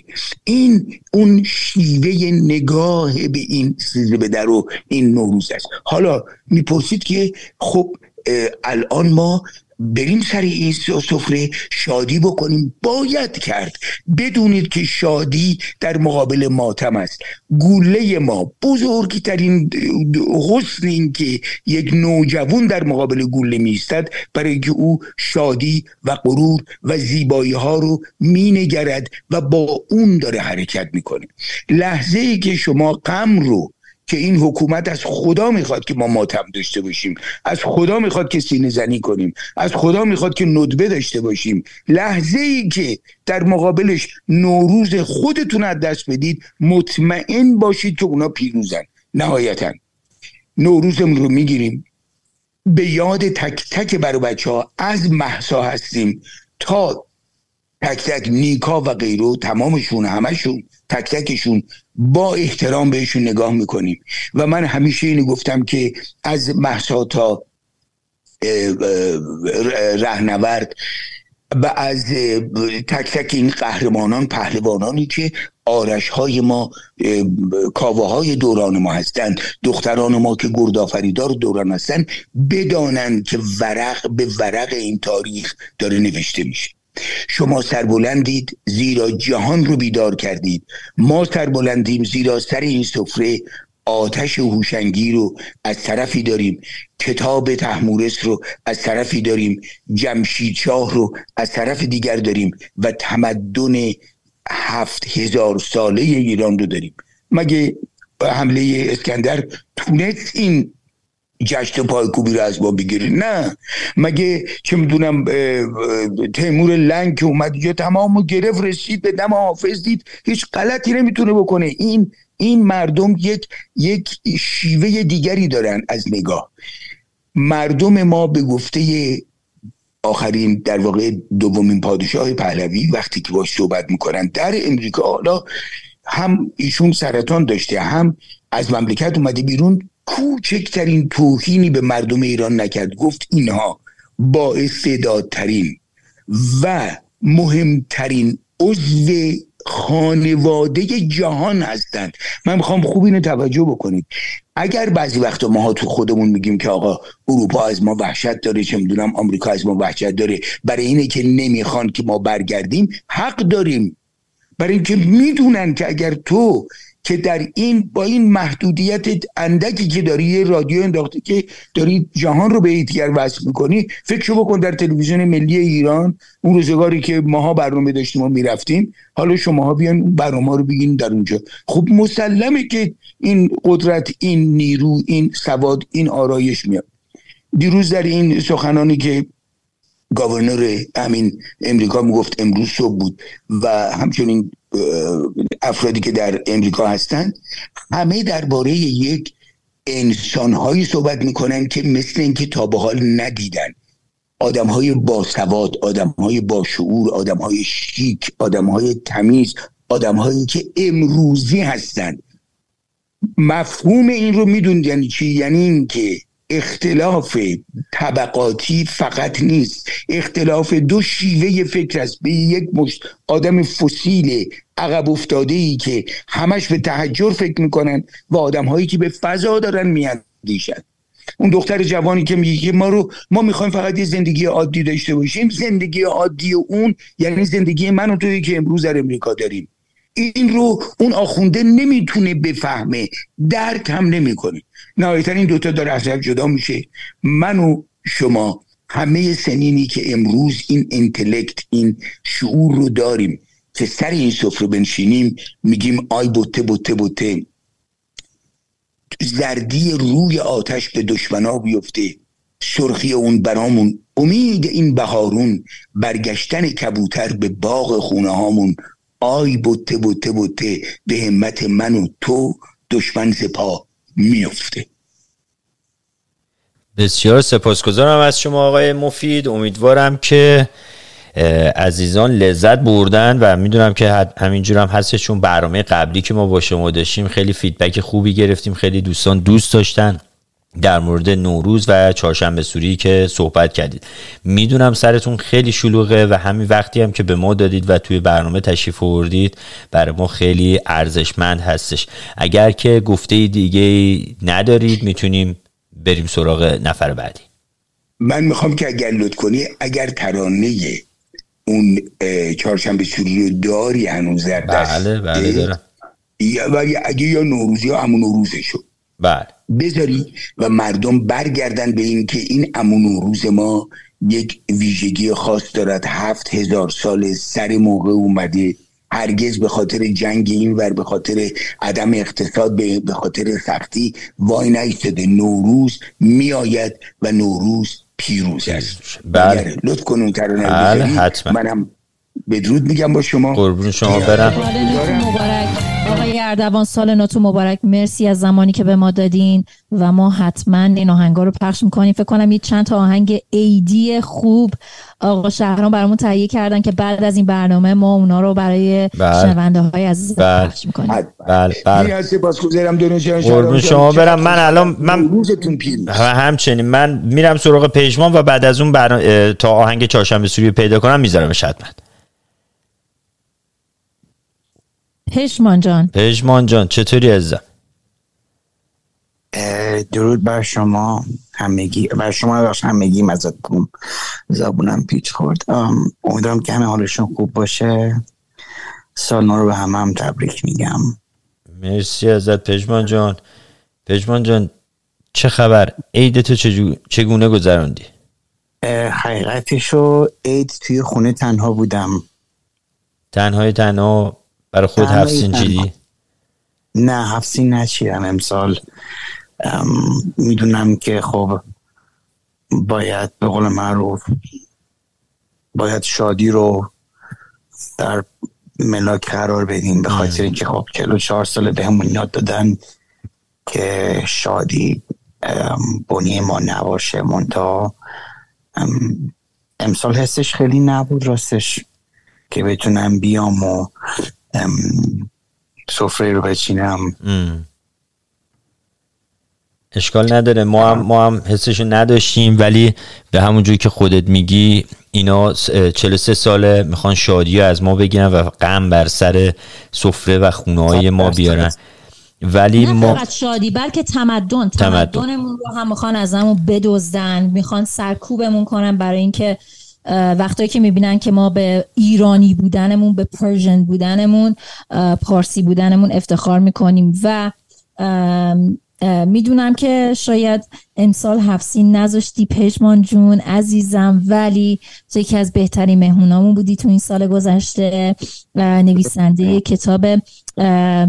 این اون شیوه نگاه به این سیزه به در و این نوروز است. حالا می‌پرسید که خب الان ما بریم سر این سفره شادی بکنیم. باید کرد. بدونید که شادی در مقابل ماتم است. گوله ما بزرگترین حسن این که یک نوجوان در مقابل گوله میستد برای که او شادی و غرور و زیبایی ها رو مینگرد و با اون داره حرکت می‌کنه. لحظه ای که شما غم رو که این حکومت از خدا می‌خواد که ما ماتم داشته باشیم. از خدا می‌خواد که سینه زنی کنیم. از خدا می‌خواد که ندبه داشته باشیم. لحظه ای که در مقابلش نوروز خودتون از دست بدید مطمئن باشید که اونا پیروزن. نهایتا. نوروزمون رو می‌گیریم. به یاد تک تک برای بچه ها از محسا هستیم تا تک تک نیکا و غیرو تمامشون همشون تک تکشون با احترام بهشون نگاه می‌کنیم. و من همیشه اینو گفتم که از محسا تا رهنورد و از تک تک این قهرمانان پهلوانانی که آرش های ما کاوه های دوران ما هستند دختران ما که گردآفریدار دوران هستند بدانند که ورق به ورق این تاریخ داره نوشته میشه. شما سربلندید زیرا جهان رو بیدار کردید. ما سربلندیم زیرا سر این سفره آتش هوشنگی رو از طرفی داریم. کتاب تحمورس رو از طرفی داریم. جمشید شاه رو از طرف دیگر داریم. و تمدن هفت هزار ساله ایران رو داریم. مگه حمله اسکندر تونست این جشن پایکوبی رو از ما بگیره نه. مگه چه می‌دونم تیمور لنگ که اومد یا تمام گرفت رسید به دم حافظ دید هیچ غلطی نمی‌تونه بکنه. این این مردم یک یک شیوه دیگری دارن از نگاه. مردم ما به گفته آخرین در واقع دومین پادشاه پهلوی وقتی که باش صحبت می‌کنن در امریکا حالا هم ایشون سرطان داشته هم از مملکت اومده بیرون. کوچکترین توهینی به مردم ایران نکرد. گفت اینها با استعدادترین و مهمترین عضو خانواده جهان هستند. من می‌خوام خوب اینو توجه بکنید. اگر بعضی وقتا ماها تو خودمون میگیم که آقا اروپا از ما وحشت داره چه می‌دونم آمریکا از ما وحشت داره برای اینه که نمی‌خوان که ما برگردیم حق داریم. برای اینکه می‌دونن که اگر تو که در این با این محدودیت اندکی که داری یه رادیو انداخته که داری جهان رو به یکدیگر وصل می‌کنی فکر بکن در تلویزیون ملی ایران اون روزگاری که ماها برنامه داشتیم و می‌رفتیم حالا شماها بیان برنامه رو بگین در اونجا. خب مسلمه که این قدرت این نیرو این سواد این آرایش میاد. دیروز در این سخنانی که گاورنر همین امریکا می‌گفت امروز صبح بود و همچنین افرادی که در امریکا هستند همه درباره یک انسانهایی صحبت می‌کنن که مثل اینکه تا به حال ندیدن. آدم های باسواد آدم های باشعور آدم های شیک آدم های تمیز آدم هایی که امروزی هستند مفهوم این رو می‌دونید یعنی چی؟ یعنی اینکه اختلاف طبقاتی فقط نیست. اختلاف دو شیوه فکر است. به یک مشت آدم فسیل عقب افتاده ای که همش به تحجر فکر می‌کنن و آدم هایی که به فضا دارن میاندیشن. اون دختر جوانی که میگه ما رو ما می‌خوایم فقط یه زندگی عادی داشته باشیم زندگی عادی اون یعنی زندگی من و توی که امروز در امریکا داریم. این رو اون آخونده نمی‌تونه بفهمه. درک هم نمی‌کنه. نهایتا این دوتا داره از جدا میشه. من و شما همه سنینی که امروز این انتلکت این شعور رو داریم که سر این سفره بنشینیم میگیم آی بوته بوته بوته. زردی روی آتش به دشمنا بیفته. سرخی اون برامون. امید این بهارون برگشتن کبوتر به باغ خونه هامون. آی بوته بوته بوته. به همت من و تو دشمن سپاه. میفته. بسیار سپاسگزارم از شما آقای مفید. امیدوارم که عزیزان لذت بردن و می‌دونم که همینجور هم هستش چون برنامه قبلی که ما با شما داشتیم. خیلی فیدبک خوبی گرفتیم. خیلی دوستان دوست داشتن. در مورد نوروز و چهارشنبه سوری که صحبت کردید. می‌دونم سرتون خیلی شلوغه و همین وقتی هم که به ما دادید و توی برنامه تشریف آوردید برای ما خیلی ارزشمند هستش. اگر که گفته دیگه ندارید می‌تونیم بریم سراغ نفر بعدی. من می‌خوام که اگر لطف کنی اگر ترانه اون چهارشنبه سوری رو داری هنوز در دست بله بله دارم. یا اگه یا نوروزی یا همون نوروزه شد بله. بذاری و مردم برگردن به این که این امون روز ما یک ویژگی خاص دارد. هفت هزار سال سر موقع اومده. هرگز به خاطر جنگ این ور به خاطر عدم اقتصاد به خاطر سختی وای نیستده. نوروز میآید و نوروز پیروز است. بله. لطف کنون ترانه بله منم بدرود میگم با شما. قربون شما برم. مبارک. آقای اردوان سال نوتو مبارک. مرسی از زمانی که به ما دادین و ما حتما این آهنگا رو پخش می‌کنیم. فکر کنم یه چند تا آهنگ ایدی خوب آقا شهران برامون تهیه کردن که بعد از این برنامه ما اونا رو برای بله. شنونده های عزیز بله. پخش می‌کنیم. بله بله قربون شما برم. من الان من همچنین من میرم سراغ پیشمان و بعد از اون برنامه تا آهنگ چهارشنبه سوری پیدا کنم میذارمش حتما. پشمان جان. پشمان جان چطوری عزیزم؟ درود بر شما همگی بر شما باش همگی مزد کنم زبونم پیچ خورد. امیدوارم که همه حالشون خوب باشه. سال نو رو به همه هم تبریک میگم. مرسی ازت پژمان جان. پژمان جان چه خبر؟ عید تو چگونه گذراندی حقیقتشو عید توی خونه تنها بودم. تنهای تنها برای خود هفت چیدی؟ نه هفت نچیدم امسال. می‌دونم که خب باید به قول معروف باید شادی رو در ملاک قرار بدیم به خاطر اینکه خب چهار ساله بهمون یاد دادن که شادی بنی ما نباشه منتها امسال حسش خیلی نبود راستش که بتونم بیام و سفره رو بچینم. اشکال نداره. ما هم, ما هم حسشو نداشتیم ولی به همون جوری که خودت میگی اینا 43 ساله می‌خوان شادی از ما بگیرن و غم بر سر سفره و خونه های ما بیارن. ولی نه ما فقط شادی بلکه تمدن. تمدنمون رو هم می‌خوان ازمون بدزدن. می‌خوان سرکوبمون کنن برای اینکه وقتایی که می‌بینن که ما به ایرانی بودنمون به پرژن بودنمون پارسی بودنمون افتخار می‌کنیم و می‌دونم که شاید امسال حفظین نذاشتی پشمان جون عزیزم ولی تو یکی از بهترین مهمونامون بودی تو این سال گذشته نویسنده کتاب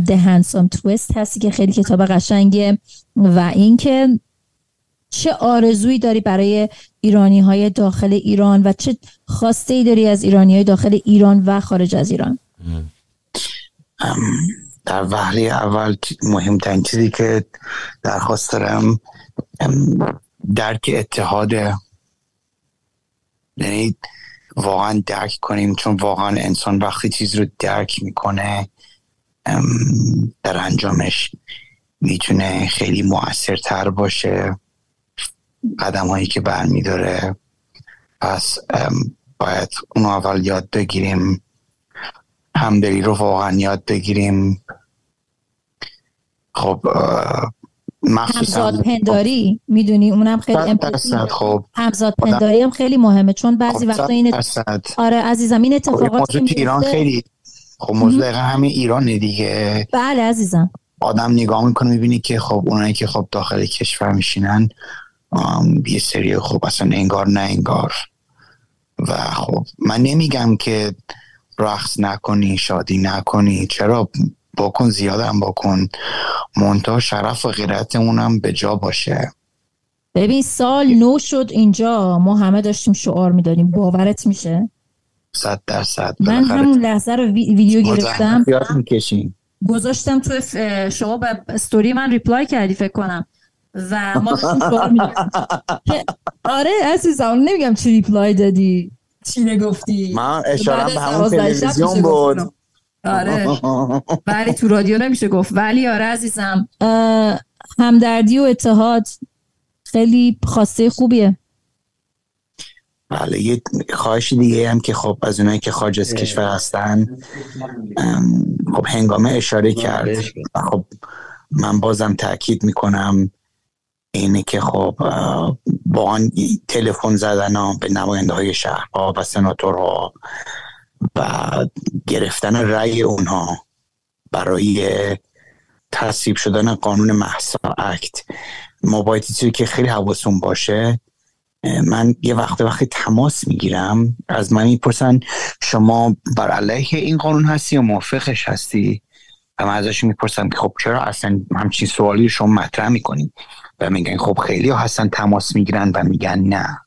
The Handsome Twist هستی که خیلی کتاب قشنگه و اینکه چه آرزویی داری برای ایرانی های داخل ایران و چه خواسته ای داری از ایرانی های داخل ایران و خارج از ایران؟ در وحله اول مهمترین چیزی که درخواست دارم درک اتحاد یعنی واقعا درک کنیم چون واقعا انسان وقتی چیز رو درک می‌کنه در انجامش می‌تونه خیلی موثرتر باشه. قدم هایی که برمیداره. پس باید اون اول یاد بگیریم. همدلی رو واقعا یاد بگیریم. خب همزاد پنداری می‌دونی؟ اونم خیلی خب. همزاد پنداری هم خیلی مهمه چون بعضی خب وقتا این آره عزیزم این خب، اتفاقات تو ایران خیلی خب موضوع همین ایران دیگه. بله عزیزم. آدم نگاه می‌کنه می‌بینی که خب اونایی که خب داخل کشور میشینن یه سری خب اصلا انگار نه انگار. و خب من نمیگم که رقص نکنی شادی نکنی. چرا؟ بکن زیادم بکن منتها شرف و غیرتمونم به جا باشه. ببین سال نو شد اینجا. ما همه داشتیم شعار می‌دادیم. باورت میشه؟ صد درصد. من همون لحظه رو ویدیو گرفتم. گذاشتم تو شما به استوری من reply کردی فکر کنم. و ما آره عزیزم نمیگم چی reply دادی چی نگفتی. من اشاره به همون تلویزیون بود. آره. ولی تو رادیو نمیشه گفت. ولی آره عزیزم. همدردی و اتحاد خیلی خواسته خوبیه. بله یه خواهش دیگه هم که خب از اونایی که خارج از کشور هستن خب هنگامه اشاره کرد. خب من بازم تاکید می‌کنم. اینه که خب با آن تلفن زدن به نماینده های شهرها و سناتورها و گرفتن رأی اونها برای تصویب شدن قانون محسا اکت ما باید که خیلی حواسون باشه من یه وقت وقتی تماس می‌گیرم از من می‌پرسن شما بر علیه این قانون هستی یا موافقش هستی؟ و من ازش می‌پرسم که خب چرا اصلا همچین سوالی شما مطرح می‌کنید و میگن خب خیلی ها هستن تماس می‌گیرن و میگن نه.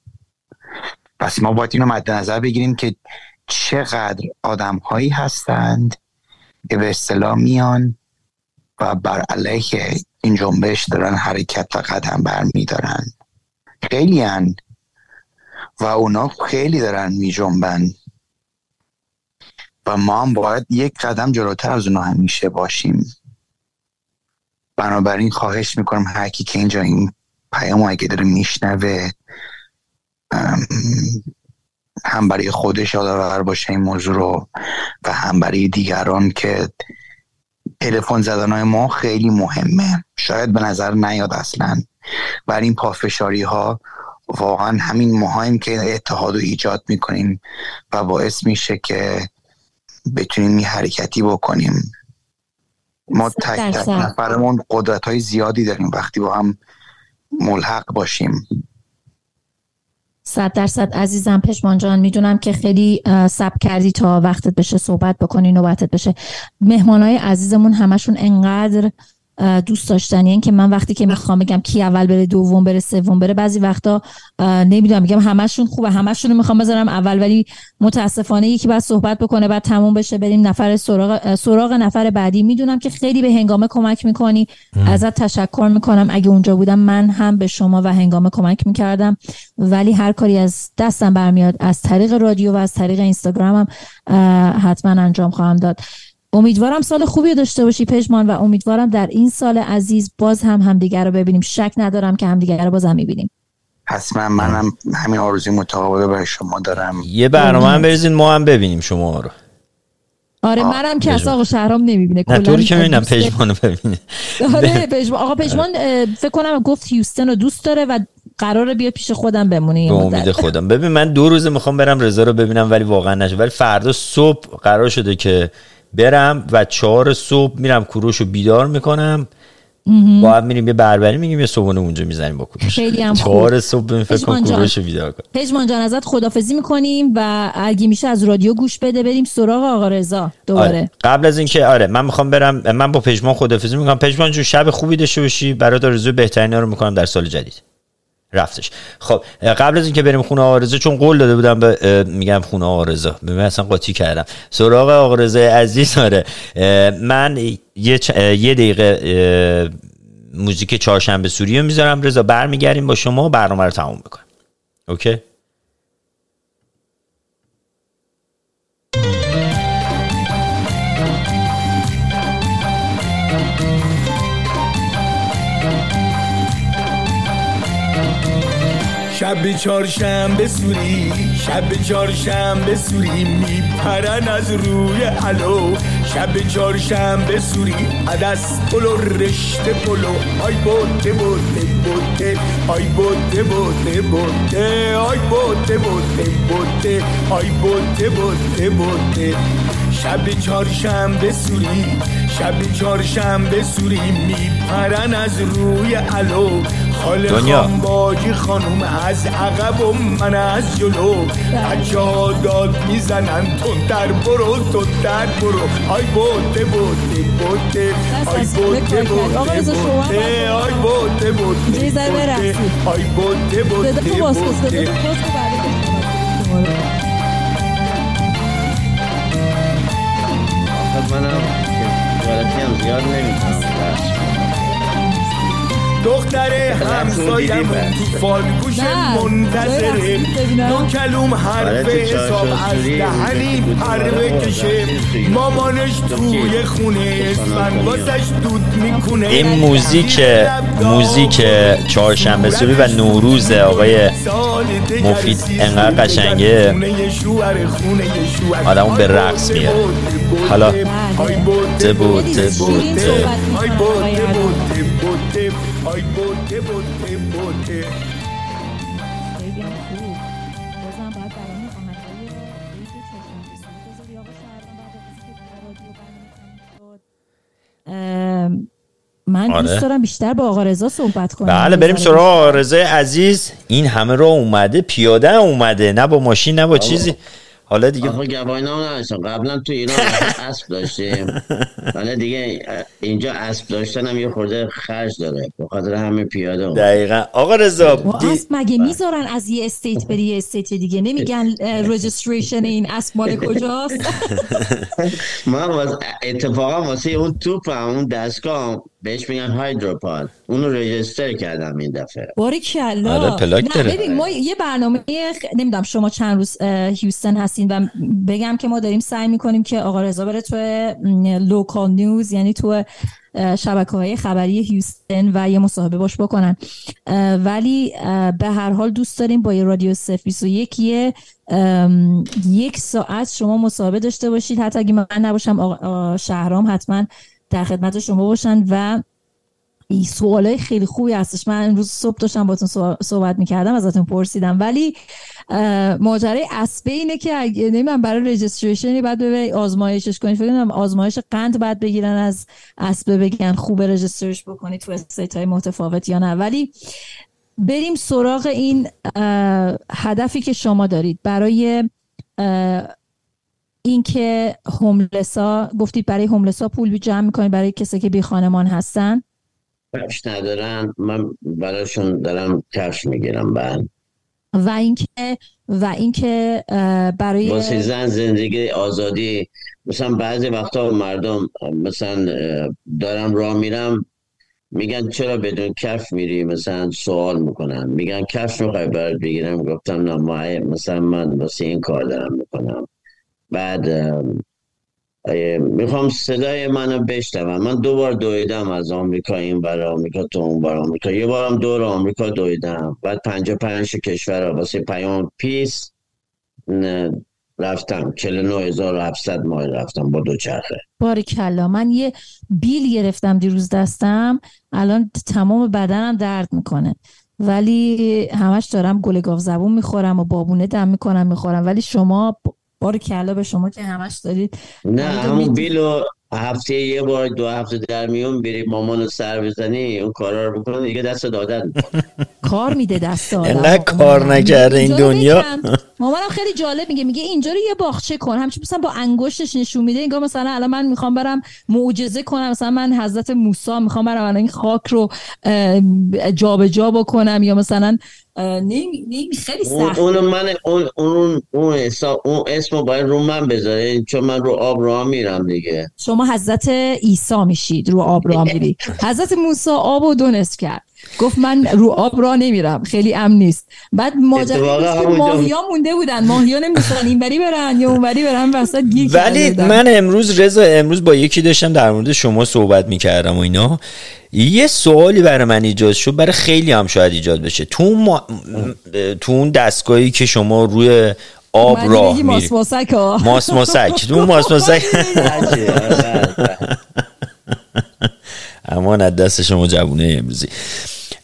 پس ما باید اینو مد نظر بگیریم که چقدر آدم هایی هستند که به اصطلاح میان و بر علیه این جنبش دارن حرکت و قدم برمیدارن. خیلی هن و اونا خیلی دارن می جنبن و ما هم باید یک قدم جلوتر از اونا همیشه باشیم. بنابراین خواهش می‌کنم هر کی که اینجا این پیام اگه داره میشنوه هم برای خودش یادآور باشه این موضوع رو و هم برای دیگران که تلفن زدن های ما خیلی مهمه. شاید به نظر نیاد اصلا. بر این پافشاری ها واقعا همین ماهایم که اتحاد رو ایجاد می‌کنیم و باعث میشه که بتونیم این حرکتی بکنیم. ما تک تک نفرمون قدرت های زیادی داریم. وقتی با هم ملحق باشیم. صد درصد. عزیزم پشمان جان می‌دونم که خیلی سب کردی تا وقتت بشه صحبت بکنی نوبتت بشه. مهمان های عزیزمون همشون انقدر دوست داشتنی این که من وقتی که می‌خوام بگم کی اول بره دوم بره سوم بره بعضی وقتا نمی‌دونم میگم همشون خوبه. همشون رو می‌خوام بذارم اول ولی متاسفانه یکی بعد صحبت بکنه بعد تموم بشه بریم نفر سراغ, سراغ نفر بعدی. می‌دونم که خیلی به هنگامه کمک می‌کنی. ازت تشکر می‌کنم. اگه اونجا بودم من هم به شما و هنگامه کمک می‌کردم. ولی هر کاری از دستم برمیاد از طریق رادیو و از طریق اینستاگرامم حتما انجام خواهم داد. امیدوارم سال خوبی داشته باشی پژمان و امیدوارم در این سال عزیز باز هم همدیگر رو ببینیم. شک ندارم که همدیگر رو بازم می‌بینیم. حتما منم همین آرزوی متقابل برای شما دارم. یه برنامه هم بریزین ما هم ببینیم شما رو. آره منم که اصلا آقا شهرام نمی‌بینه نه طوری که می‌بینم پژمان رو ببینه. آره پژمان آقا پژمان فکر کنم گفت هیوستن رو دوست داره و قراره بیاد پیش خودم بمونه به امید خودم. ببین من دو روز می‌خوام برم رضا رو ببینم ولی واقعا نشه ولی فردا صبح قرار شده که برم و چهار صبح میرم کوروش رو بیدار می‌کنم. با هم میریم یه بربری میگیم یه صبحونه اونجا می‌زنیم با کوروش. خیلی هم چهار صبح فکر کن کوروش رو بیدار کن پژمان جان ازت خدافزی می‌کنیم و اگه میشه از رادیو گوش بده بریم سراغ آقا رضا دوباره. آره. قبل از اینکه آره من می‌خوام برم من با پژمان خدافزی می‌کنم. پژمان جون شب خوبی داشته باشی. برات آرزوی بهترین رو می‌کنم در سال جدید. رفتش. خب قبل از اینکه بریم خونه آرزه چون قول داده بودم به میگم خونه آرزه به من اصلا قاطی کردم. سراغ آرزه عزیز آره من یه, یه دقیقه موزیک چهارشنبه سوری رو می‌ذارم. رضا برمیگردیم با شما برنامه رو تموم می‌کنم اوکی؟ شب چهارشنبه سوری شب چهارشنبه سوری میپرن از روی الو شب چهارشنبه سوری عدس پلو رشته پلو. آی بوته بوته بوته آی بوته بوته بوته آی بوته بوته بوته آی بوته بوته بوته شب چهارشنبه سوری شب چهارشنبه سوری میپرن از روی الو دنیا. باجی خانوم از عقب و من از جلو. بچه ها داد می‌زنن تون در برو تون در برو. آی بوده بوده بوده. آی بوده بوده بوده. آی بوده بوده بوده. آی بوده بوده بوده منم غلطی هم زیاد نمی‌تونم دختر همسایم تو فالگوش منتظره دو کلوم حرف آره، حساب از دهنی پر بکشه. مامانش توی خونه اسفن واسش دود می‌کنه. این موزیک موزیک چهارشنبه سوری و نوروز آقای مفید انقدر قشنگه. آدمون به رقص میاد حالا بوده بوده بوده من آره. دوست دارم بیشتر با آقا رضا صحبت کنم. بله بریم سراغ آقا رضا عزیز. این همه را اومده پیاده اومده. نه با ماشین نه با چیزی. حالا دیگه آقا گواهینامه نداشتم. قبلا تو ایران اسب داشتیم. حالا دیگه اینجا اسب داشتن هم یه خورده خرج داره. به خاطر همه پیاده هم. دقیقا. آقا رضا اسب مگه می‌ذارن از یه state بری یه state دیگه؟ نمیگن registration این اسب مال کجاست؟ من اتفاقا واسه اون توپ اون دستگاه بهش میگن HydroPod اونو register کردم این دفعه. باریکلا آره پلاک داره. ببین ما یه برنامه نمی‌دونم شما چند روز هیوستن هستین و بگم که ما داریم سعی می‌کنیم که آقا رضا بره تو local news یعنی تو شبکه های خبری هیوستن و یه مصاحبه باش بکنن. ولی به هر حال دوست داریم با یه رادیو و یه یک ساعت شما مصاحبه داشته باشید. حتی اگه من نباشم آقا شهرام حتما در خدمت شما باشن و این سوالای خیلی خوبی هستش. من امروز صبح داشتم باتون صحبت می‌کردم ازتون پرسیدم. ولی ماجرای اسبه اینه که من برای رجستریشنی بعد به آزمایشش کنید فکر آزمایش قند بعد بگیرن از اسبه بگن خوب رجسترش بکنید تو استیت های متفاوت یا نه. ولی بریم سراغ این هدفی که شما دارید. برای اینکه هوملسا گفتید برای هوملسا پول جمع می‌کنید برای کسی که بی خانمان هستن؟ کفش ندارن. من براشون دارم کفش می‌گیرم بعد و اینکه و اینکه برای واسه زن زندگی آزادی. مثلا بعضی وقتا مردم مثلا دارم راه میرم میگن چرا بدون کف میری؟ مثلا سوال می‌کنن. میگن کف می‌خوای برات بگیرم؟ گفتم نه مثلا من واسه این کار دارم می‌کنم. بعد می‌خوام صدای منو بشنوم. من دو بار دویدم از آمریکا این بر آمریکا تو اون بر آمریکا. یه بارم دور آمریکا دویدم. بعد پنجا پنج کشور واسه پیام پیس رفتم. 49700 مایل رفتم با دو چرخه. باری کلا. من یه بیل گرفتم دیروز دستم. الان تمام بدنم درد می‌کنه. ولی همش دارم گل گاو زبون می‌خورم و بابونه دم می‌کنم می‌خورم. ولی شما بار کلا به شما که همش دارید نه همون بیلو هفته یه بار دو هفته در میون بری مامان سر بزنی اون کارا رو بکنه دیگه دست دادن. کار میده دست آدم. نه کار نکرده این دنیا. مامانم خیلی جالب میگه میگه اینجا رو یه باغچه کن. همچون مثلا با انگشتش نشون میده انگار مثلا الان من می‌خوام برم معجزه کنم. مثلا من حضرت موسی می‌خوام برم الان این خاک رو جابجا جا بکنم یا مثلا نمی خیلی سخت اون من اون اون اون اون اسمو باید رو من بذاره چون من رو آب راه میرم دیگه. شما حضرت عیسی میشید رو آب راه میری. حضرت موسی آب و دونست کرد. گفت من رو آب را نمیرم. خیلی امن نیست. بعد ماجرا ماهیا مونده بودن. ماهیا نمی‌تونن اینوری برن یا اونوری برن. وسط گیر ولی من امروز رضا امروز با یکی داشتم در مورد شما صحبت می‌کردم و اینا. یه سوالی برای من ایجاد شد. برای خیلی هم شاید ایجاد بشه. تو اون, تو اون دستگاهی که شما روی آب راه میری. ماس ماسک ماس ماسک تو ماس ماسک اما از دست شما جوونه امروزی.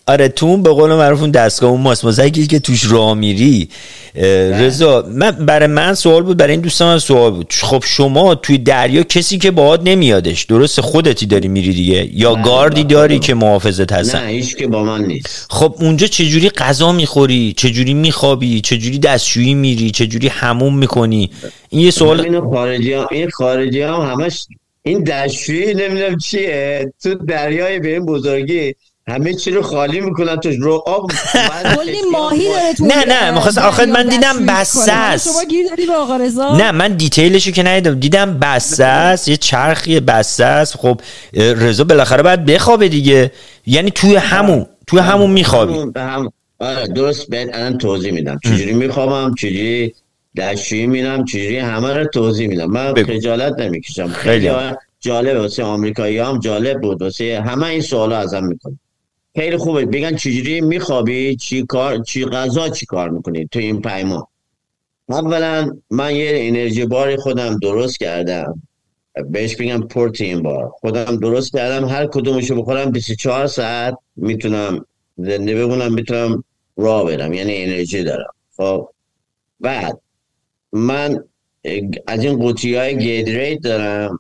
آره تو به قول معروف اون دستگاه اون ماسمازکی که توش راه میری رضا من برای من سوال بود برای این دوستان سوال بود. خب شما توی دریا کسی که باهات نمیادش درست خودتی داری میری دیگه؟ یا گاردی داری که محافظت هستن؟ نه هیچ که با من نیست. خب اونجا چجوری غذا می‌خوری؟ چجوری میخوابی؟ چجوری دستشویی میری؟ چجوری هموم می‌کنی؟ این یه سوال این خارجی ها این خارجی هم همش این دستشویی نمی‌دونم چیه. تو دریای به این بزرگی همه چی رو خالی می‌کنن توش رو آب کلی ماهی داره تو نه نه مخواست آخر من دیدم بسته است. شما گیر داری به آقا رضا؟ نه من دیتیلشو که ندیدم. دیدم بسته است یه چرخی بسته است. خب رضا بالاخره باید بخوابه دیگه. یعنی توی همون توی همون میخوابی. هم... آره درست بهت الان توضیح میدم. چجوری میخوابم؟ چجوری دستشویی میرم چجوری همه رو توضیح میدم. من خجالت نمی‌کشم. خیلی جالب واسه آمریکایی هم جالب بود. واسه همه این سوالا ازم می‌کنه خیلی خوبه. بگن چجوری میخوابی؟ چی کار؟ چی غذا چی کار می‌کنی تو این پیما؟ اولا من یه انرژی باری خودم درست کردم. بهش بگم پروتین بار. خودم درست کردم. هر کدومشو بخورم 24 ساعت می‌تونم زنده بمونم می‌تونم راه برم. یعنی انرژی دارم. خب بعد من از این قوطی های گیدریت دارم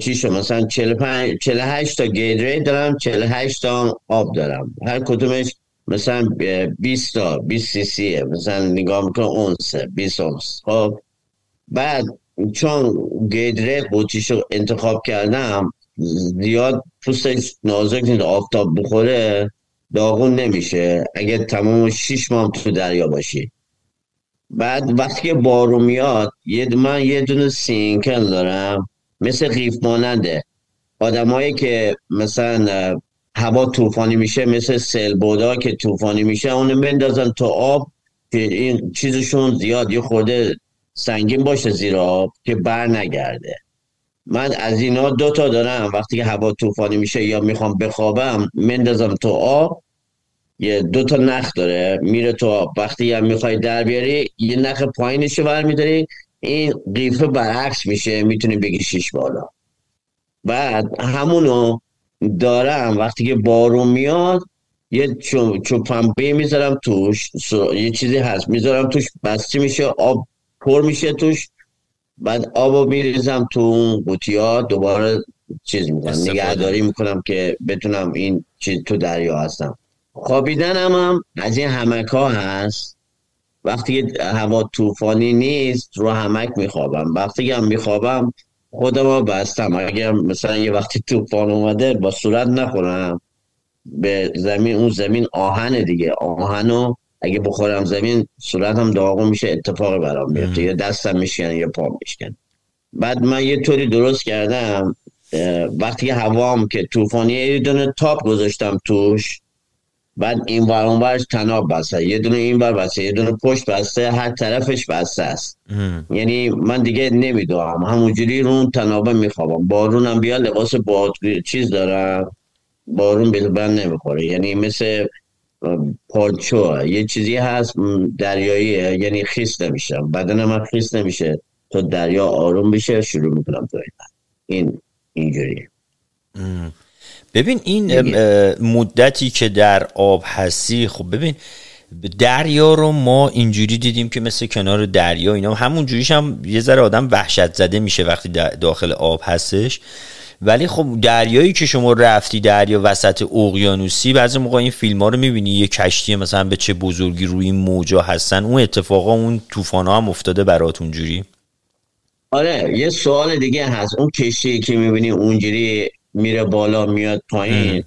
شو مثلا 45 48 تا گیدریت دارم 48 تا آب دارم. هر کدومش مثلا 20 تا 20 سی سیه مثلا نگاه می‌کنم اونس 20 اونس. خب بعد چون گیدریت شو انتخاب کردم زیاد پوستش نازک نیست آفتاب بخوره داغون نمیشه. اگه تمام 6 ماه تو دریا باشی. بعد وقتی که بارو میاد یه من یه دونه سینکل دارم مثل قیف ماننده. آدمایی که مثلا هوا طوفانی میشه مثل سیل بودا که طوفانی میشه اونو بندازن تو آب که این چیزشون زیاد یه خورده سنگین باشه زیر آب که بر نگرده. من از اینا دوتا دارم. وقتی که هوا طوفانی میشه یا می‌خوام بخوابم مندازم تو آب. یه دو تا نخ داره میره تو آب. وقتی هم می‌خوای در بیاری یه نخ پایینش رو میداری این قیفه برعکس میشه می‌تونی بگی شیش بالا. بعد همونو دارم وقتی که بارون میاد یه چوپنبه می‌ذارم توش یه چیزی هست می‌ذارم توش بسته میشه آب پر میشه توش. بعد آبو میریزم تو اون قوطی دوباره چیز می‌کنم نگهداری می‌کنم که بتونم این چیز تو دریا هستم. خوابیدن هم, هم از این همک ها هست. وقتی هوا طوفانی نیست رو همک میخوابم. وقتی هم میخوابم خودم بستم. اگر مثلا یه وقتی طوفان اومده با صورت نخورم. به زمین اون زمین آهن دیگه. آهنو اگه بخورم زمین صورتم داغون میشه اتفاق برام میفته یا دستم میشکنه یا پا میشکن بعد من یه طوری درست کردم وقتی هوام که طوفانی یه دونه تاپ گذاشتم توش بعد این ور اون ورش تناب بسته. یه دونه این ور بسته یه دونه پشت بسته هر طرفش بسته است. یعنی من دیگه نمی‌دونم. همونجوری رو اون تنابه میخوابم. بارونم بیا لباس باد چیز دارم. بارون بند نمی‌خوره. یعنی مثل پالچو. یه چیزی هست دریایی یعنی خیس نمیشم بدن من خیس نمیشه. تا دریا آروم بشه شروع می‌کنم تو این اینجوری. ببین این مدتی که در آب هستی خب ببین دریا رو ما اینجوری دیدیم که مثل کنار دریا اینا همون جوریش هم یه ذره آدم وحشت زده میشه وقتی داخل آب هستش. ولی خب دریایی که شما رفتی دریا وسط اقیانوسی بعضی موقع این فیلم ها رو می‌بینی یه کشتی مثلا به چه بزرگی روی این موجا هستن اون اتفاقا اون طوفان ها هم افتاده برات اونجوری آره یه سوال دیگه هست. اون کشتی که می‌بینی اونجوری میره بالا میاد پایین.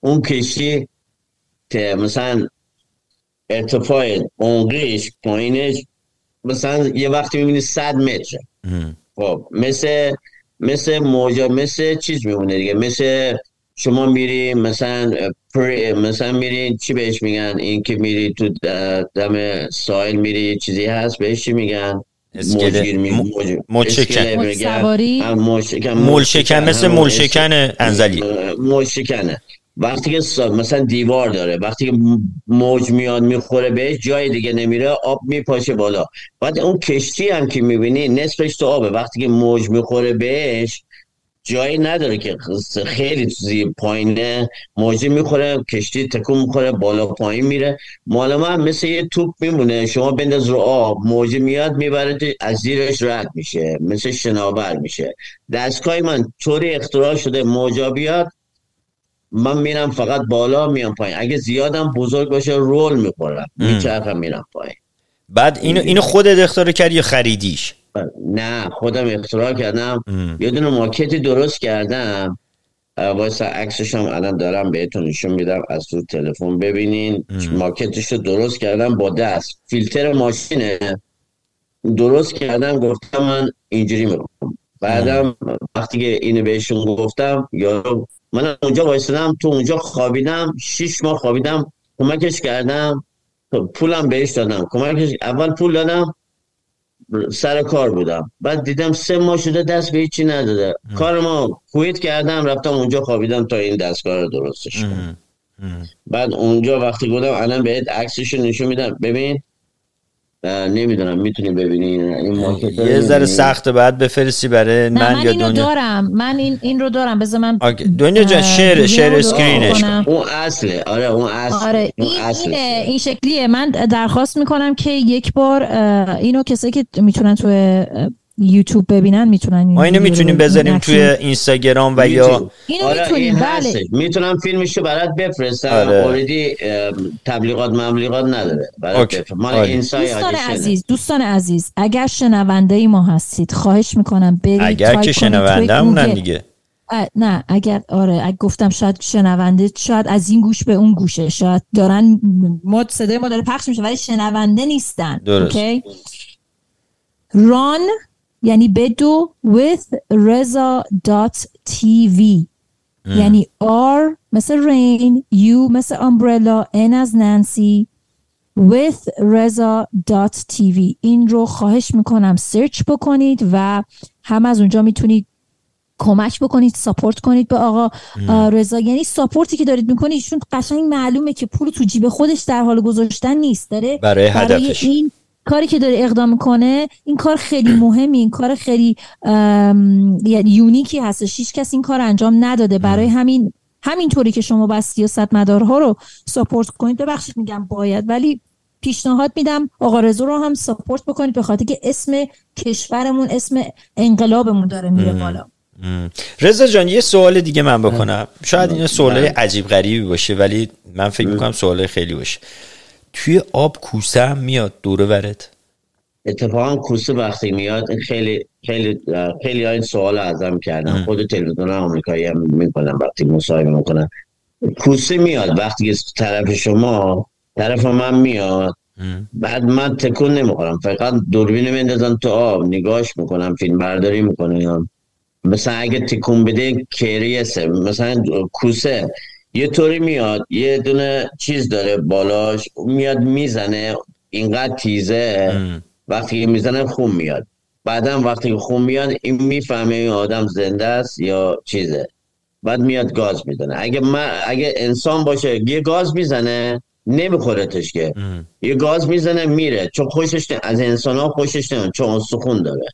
اون کشتی که مثلا ارتفاع اونقیش پایینش مثلا یه وقتی می‌بینی صد متر خب مثل مثل موجا مثل چیز میمونه دیگه. مثل شما میری مثلا مثلا میری چی بهش میگن؟ این که میری تو دم سایل میری چیزی هست بهش چی میگن؟ ملشکن ملشکن مثل ملشکن انزلی. ملشکنه وقتی که مثلا دیوار داره وقتی که موج میاد می‌خوره بهش جای دیگه نمیره آب میپاشه بالا. بعد اون کشتی هم که می‌بینی نصفش تو آبه. وقتی که موج می‌خوره بهش جایی نداره که خیلی زی پایینه. موجی می‌خوره کشتی تکون می‌خوره بالا پایین میره. مال من مثل یه توپ میمونه. شما بنداز رو آب. موجی میاد می‌بره از زیرش رد میشه. مثل شناور میشه. دستگاه من طوری اختراع شده موجا بیاد من میرم فقط بالا میام پایین. اگه زیادم بزرگ باشه رول می‌خورم. میچرخم میرم پایین. بعد اینو اینو خودت اختراع کردی یا خریدیش؟ نه خودم اختراع کردم. یه دونه ماکتی درست کردم. واسه عکسش هم الان دارم بهتون نشون میدم از تو تلفن ببینین. ماکتش رو درست کردم با دست. فیلتر ماشینه. درست کردم گفتم من اینجوری می‌کنم بعدم وقتی که اینو بهشون گفتم یا من اونجا وایسادم تو اونجا خوابیدم شیش ماه خوابیدم کمکش کردم. پولم بهش دادم. کمکش اول پول دادم سر کار بودم. بعد دیدم سه ماه شده دست به هیچی نداده. کار ما کویت کردم رفتم اونجا خوابیدم تا این دستگاه رو درستش کنم بعد اونجا وقتی گفتم الان بهت عکسش نشون میدم. ببین نمی‌دونم می‌تونی ببینی این یه ذره سخته بعد بفرستی برای من, من یا اینو دارم. من این این رو دارم. بذار من دنیا جان شیر شیر اسکرینش اون اصله. آره اون اصل. آره این, اصله. این شکلیه. من درخواست می‌کنم که یک بار اینو کسایی که می‌تونن تو یوتیوب ببینن می‌تونن ما اینو می‌تونیم بذاریم توی اینستاگرام و یا اینو آره می‌تونیم. بله. می‌تونم فیلمشو برات بفرستم. آره. اوردی تبلیغات مملیغات نداره. برات مال آره. دوستان عزیز دوستان عزیز اگر شنونده ای ما هستید خواهش می‌کنم برید اگر که شنونده مونن دیگه. نه اگر آره اگر گفتم شاید شنونده شاید از این گوش به اون گوشه. شاید دارن ما صدای ما داره پخش میشه ولی شنونده نیستن. درست. okay? ران یعنی بدو with reza.tv یعنی R مثل رین U مثل امبرلا N از نانسی with reza.tv این رو خواهش می‌کنم سرچ بکنید و هم از اونجا می‌تونید کمک بکنید ساپورت کنید به آقا رضا. یعنی support ی که دارید می‌کنید چون قشنگ معلومه که پول تو جیب خودش در حال گذاشتن نیست. داره برای, برای این کاری که داره اقدام کنه این کار خیلی مهمی این کار خیلی یعنی unique ی هستش. هیچ کس این کار انجام نداده. برای همین همینطوری که شما بس سیاست مدارها رو support کنید. ببخشید میگم باید ولی پیشنهاد میدم آقا رضا رو هم support بکنید به خاطر که اسم کشورمون اسم انقلابمون داره میره بالا. رضا جان یه سوال دیگه من بکنم. شاید این سوال عجیب غریبی باشه ولی من فکر می‌کنم سوال خیلی باشه. توی آب کوسه هم میاد دوره ورد اتفاقا کوسه وقتی میاد خیلی خیلی خیلی این سوال ازم کردن. خود تلویزیون آمریکایی هم می‌کنن وقتی مصاحبه می‌کنن. کوسه میاد وقتی طرف شما طرف من میاد. بعد من تکون نمی‌خورم. فقط دوربین میندازم تو آب. نگاش می‌کنم فیلم برداری می‌کنم. مثلا اگه تکون بده کریسه مثلا کوسه یه طوری میاد یه دونه چیز داره بالاش میاد می‌زنه اینقدر تیزه وقتی می‌زنه خون میاد. بعدا وقتی خون میاد این می‌فهمه این آدم زنده است یا چیزه. بعد میاد گاز می‌زنه اگه من اگه انسان باشه یه گاز می‌زنه نمیخورتش که. یه گاز می‌زنه میره. چون خوشش از انسان ها خوشش نمیاد چون سخون داره.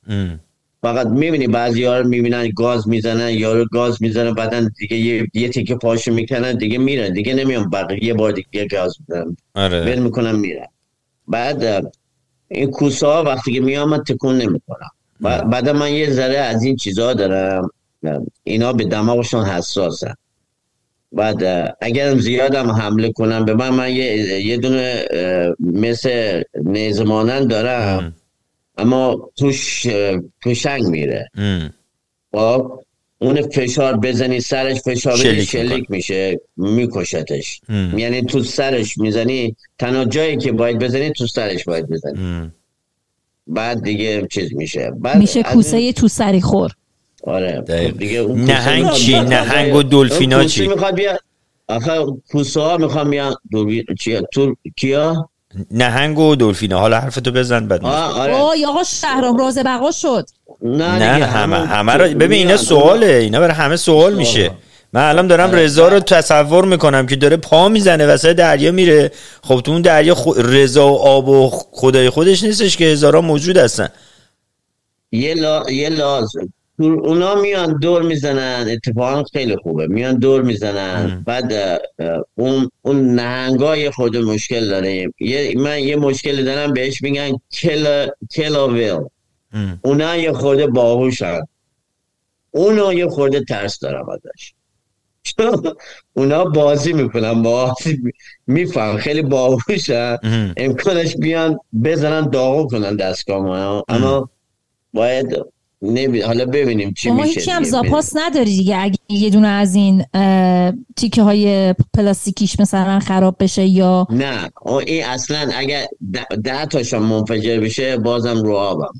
فقط می‌بینی بعضی ها رو می‌بینن گاز می‌زنن یارو گاز می‌زنن بعدا دیگه یه, یه تیکه پاشو می‌کنن دیگه میرن دیگه نمیان بقیه یه بار دیگه گاز می‌زنن. آره. می‌کنن میرن. بعد این کوسه ها وقتی که میام من تکون نمی‌کنم بعد من یه ذره از این چیزها دارم. اینا به دماغشون حساسن. بعد اگرم زیادم حمله کنم به من من یه, یه دونه مثل نیزمانن دارم. اما توش پشنگ میره. خب اون فشار بزنی سرش فشار شلیک, شلیک میشه میکشتش. یعنی تو سرش می‌زنی تنها جایی که باید بزنی تو سرش باید بزنی. بعد دیگه چیز میشه. بعد میشه کوسه تو سری خور. آره خب دیگه نهنگ چی؟ نهنگ و دلفینا چی؟ می‌خواد بیا آخه کوسه ها می‌خوام بیان چی کیا؟ نهنگ و دلفینه. حالا حرفتو بزن بعد آره. آقا شهرام راز بقا شد. نه, نه همه همه رو ببین اینا سواله. اینا برای همه سوال میشه. من الان دارم آره. رضا رو تصور می‌کنم که داره پا می‌زنه وسط دریا میره. خب تو اون دریا رضا و آب و خدای خودش نیستش که هزارا موجود هستن. یه, لا... یه لازم. اونا میان دور می‌زنن اتفاقا خیلی خوبه. میان دور می‌زنن. بعد اون اون نهنگای خود مشکل داره. یه من یه مشکل دارم بهش میگن کل کلاویل اونا یه خورده باهوشن. اونا یه خورده ترس دارم ازش. اونا بازی می‌کنن بازی میفهم خیلی باهوشن. امکانش بیان بزنن داغو کنن دستگاه اما باید نمی... حالا ببینیم چی میشه هیچی هم زاپاس نداری دیگه. اگه یه دونه از این تیکه های پلاستیکیش مثلا خراب بشه یا نه این اصلا اگه ده, ده تاشم منفجر بشه بازم رو آبم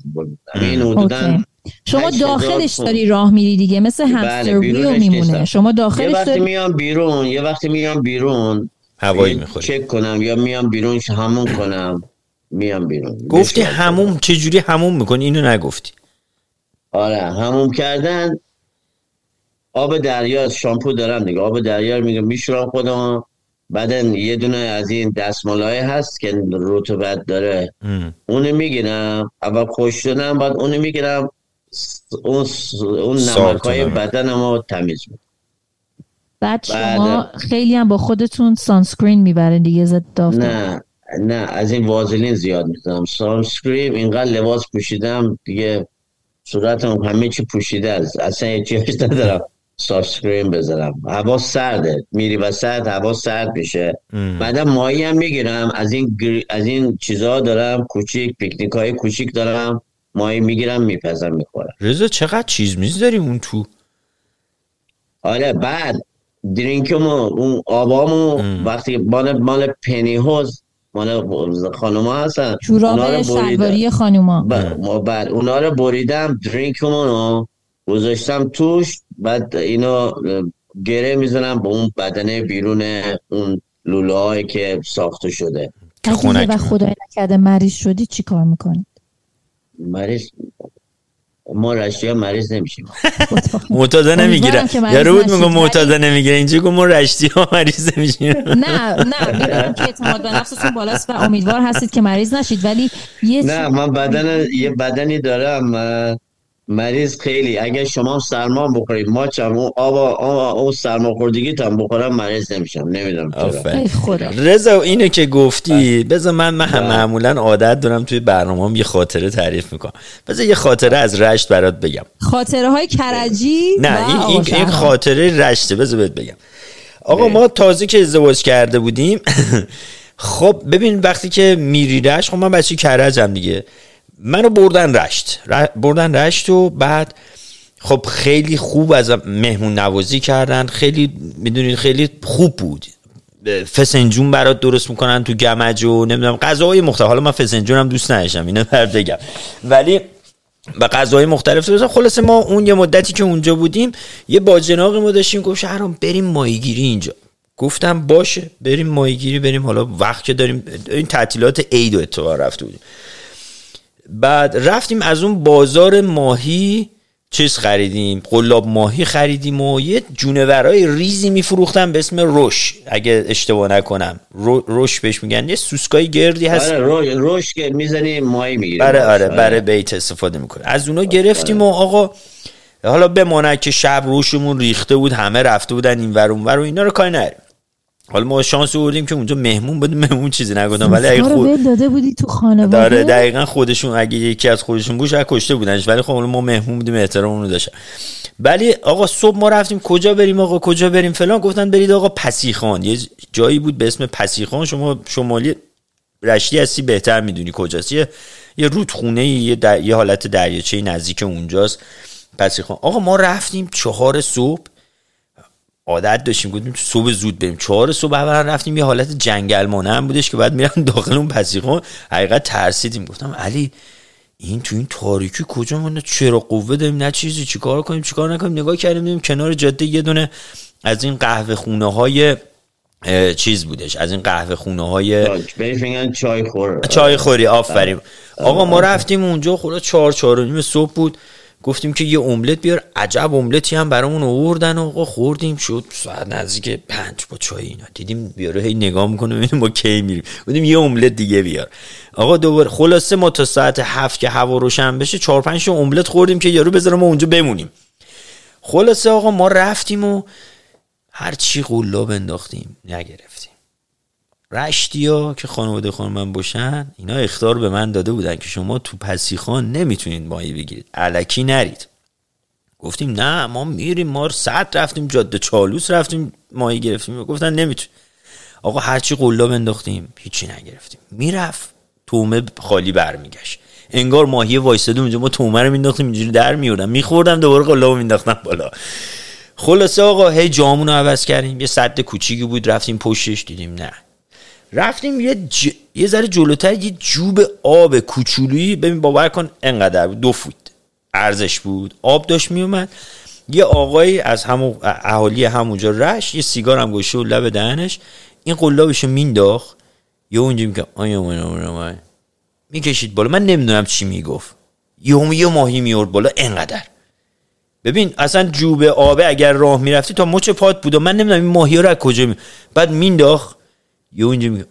این حدودا شما داخلش داری راه میری دیگه. مثل بله، همستر ویو میمونه. شما داخلش یه وقتی میام بیرون یه وقتی میام بیرون هوایی می‌خوری چک کنم یا میام بیرون همون کنم میام بیرون. گفتی هموم چجوری هموم می‌کنی؟ اینو نگفتی. آره هموم کردن. آب دریا شامپو دارم دیگه. آب دریا میگه میشورم خودم بعدا یه دونه از این دستمالای هست که رطوبت داره. اونو می‌گیرم. اول خوش شدم بعد اونو می‌گیرم. اون, اون نمک های بدنم رو تمیز می‌کنم. بعد شما خیلی هم با خودتون sunscreen می‌برین دیگه ضد نه نه از این وازلین زیاد می‌زنم. sunscreen اینقدر لباس پوشیدم دیگه. صورتم همه چی پوشیده است. اصلا یه چیز ندارم sunscreen بذارم. هوا سرده. میری و سرد هوا سرد میشه. بعدم ماهی هم می‌گیرم. از این از این چیزها دارم. کوچیک پیکنیک های کوچیک دارم. ماهی می‌گیرم میپزم می‌خورم. رضا چقدر چیز میز داریم اون تو؟ آره بعد درینکمو اون آبامو وقتی مال مال پنی هوز مال خانوما هستن. جوراب شلواری خانوما. بعد اونا رو بریدم درینکمو رو. گذاشتم توش بعد اینو گره می‌زنم به اون بدن بیرون اون لوله که ساخته شده. اگه و خدای نکرده مریض شدی چی کار می‌کنید؟ مریض ما رشتی ها مریض نمیشیم. معتاده نمی‌گیره. یا بود میگم معتاده نمی‌گیره. اینجا گفت ما رشتی ها مریض نمیشیم. نه نه می‌دونم که اعتماد به نفستون بالاست و امیدوار هستید که مریض نشید ولی یه نه من بدن یه بدنی دارم مریض خیلی اگر شما سرما بخورید ما چم اون آب او سرما خوردگی تام بخورم مریض نمیشم نمی‌دونم رضا اینو که گفتی بذار من من بله. معمولا عادت دارم توی برنامه یه خاطره تعریف می‌کنم. بذار یه خاطره از رشت برات بگم. خاطره های کرجی نه این, این, این خاطره رشته. بذار بهت بگم. آقا ما تازه که ازدواج کرده بودیم خب ببین وقتی که میری رشت خب من بچه کرجم دیگه. منو بردن رشت. بردن رشت و بعد خب خیلی خوب از مهمون نوازی کردن. خیلی می‌دونید خیلی خوب بود. فسنجون برات درست می‌کنن تو گمج و نمی‌دونم غذاهای مختلف. حالا من فسنجون هم دوست نداشتم اینو بر بگم. ولی و غذاهای مختلف درست خلاصه ما اون یه مدتی که اونجا بودیم یه باجناقی ما داشتیم. گفت شهرام بریم ماهیگیری اینجا. گفتم باشه بریم ماهیگیری بریم حالا وقت که داریم. این تعطیلات عید و اتفاق رفته بودیم بعد رفتیم از اون بازار ماهی چیز خریدیم قلاب ماهی خریدیم و یه جونورای ریزی میفروختن به اسم روش. اگه اشتباه نکنم. روش بهش میگن. یه سوسکای گردی هست. آره روش که می‌زنی ماهی می‌گیری آره آره برای بیت استفاده می‌کنه از اونا گرفتیم و آقا حالا بماند که شب روشمون ریخته بود همه رفته بودن این ور اون ور و اینا رو کاری نریم حالا ما شانس آوردیم که اونجا مهمون بودیم مهمون چیزی نگفتم ولی اگه خود داده بودی تو خانواده؟ داره دقیقا خودشون اگه یکی از خودشون بود شاید کشته بودنش. ولی خب ما مهمون بودیم احترام رو داشتن. ولی آقا صبح ما رفتیم کجا بریم آقا؟ کجا بریم فلان؟ گفتن برید آقا پسیخان. یه جایی بود به اسم پسیخان. شما شمالی رشتی هستی بهتر می‌دونی کجاست. یه یه رودخونه یه, در... یه حالت دریاچه نزدیک اونجاست. پسیخان. آقا ما رفتیم چهار صبح. عادت داشتیم گفتیم صبح زود بریم. چهار صبح اولا رفتیم یه حالت جنگل هم بودش که بعد میرم داخل اون پسیخون حقیقت ترسیدیم. گفتم علی این تو این تاریکی کجا ما چرا قوه داریم؟ نه چیزی. چیکار کنیم؟ چیکار نکنیم؟ نگاه کردیم دیدیم کنار جاده یه دونه از این قهوه خونه های چیز بودش. از این قهوه خونه های چای خور چای خوری. آفرین. آقا ما رفتیم اونجا خدا چهار چهار و نیم صبح بود. گفتیم که یه املت بیار. عجب املتی هم برامون آوردن آقا. خوردیم شد ساعت نزدیک پنج با چای اینا. دیدیم بیاره هی نگاه می‌کنه ببینیم ما کی میریم. بودیم یه املت دیگه بیار. آقا دوباره خلاصه ما تا ساعت هفت که هوا روشن بشه چهار پنج املت خوردیم که یارو بذاره ما اونجا بمونیم. خلاصه آقا ما رفتیم و هر چی قلاب انداختیم نگرفتیم. رشتیا که خانواده خانم باشن اینا اختار به من داده بودن که شما تو پسیخان نمی‌تونید ماهی بگیرید. علکی نرید. گفتیم نه ما میریم ما صد رفتیم جاده چالوس رفتیم ماهی گرفتیم. گفتن نمیتون آقا هرچی قلاب انداختیم هیچی نگرفتیم. می‌رفت. تومه خالی برمیگشت. انگار ماهی وایساده اونجا ما تومه رو مینداختیم اینجوری در میوردم میخوردم دوباره قلاب مینداختم بالا. خلاصه آقا هی جامون رو عوض کردیم. یه صد کوچیکی بود رفتیم پشتش دیدیم نه. رفتیم یه, ج... یه ذره جلوتر یه جوب آب کوچولویی. ببین باور کن انقدر دو فوت. ارزش بود. آب داشت میومد یه آقایی از همون اهالی همونجا رش یه سیگار هم گوشه و لب دهنش. این قلابشو مینداخت. یه اونجا میگه آیا می‌کشید بالا. من نمی‌دونم چی می‌گفت. یه یه ماهی میورد بالا. انقدر. ببین اصلا جوب آبه اگر راه می‌رفتی تا مچ پات بود و من نمی‌دونم این ماهی رو از کجا می بعد مینداخت. یه اونجا میگه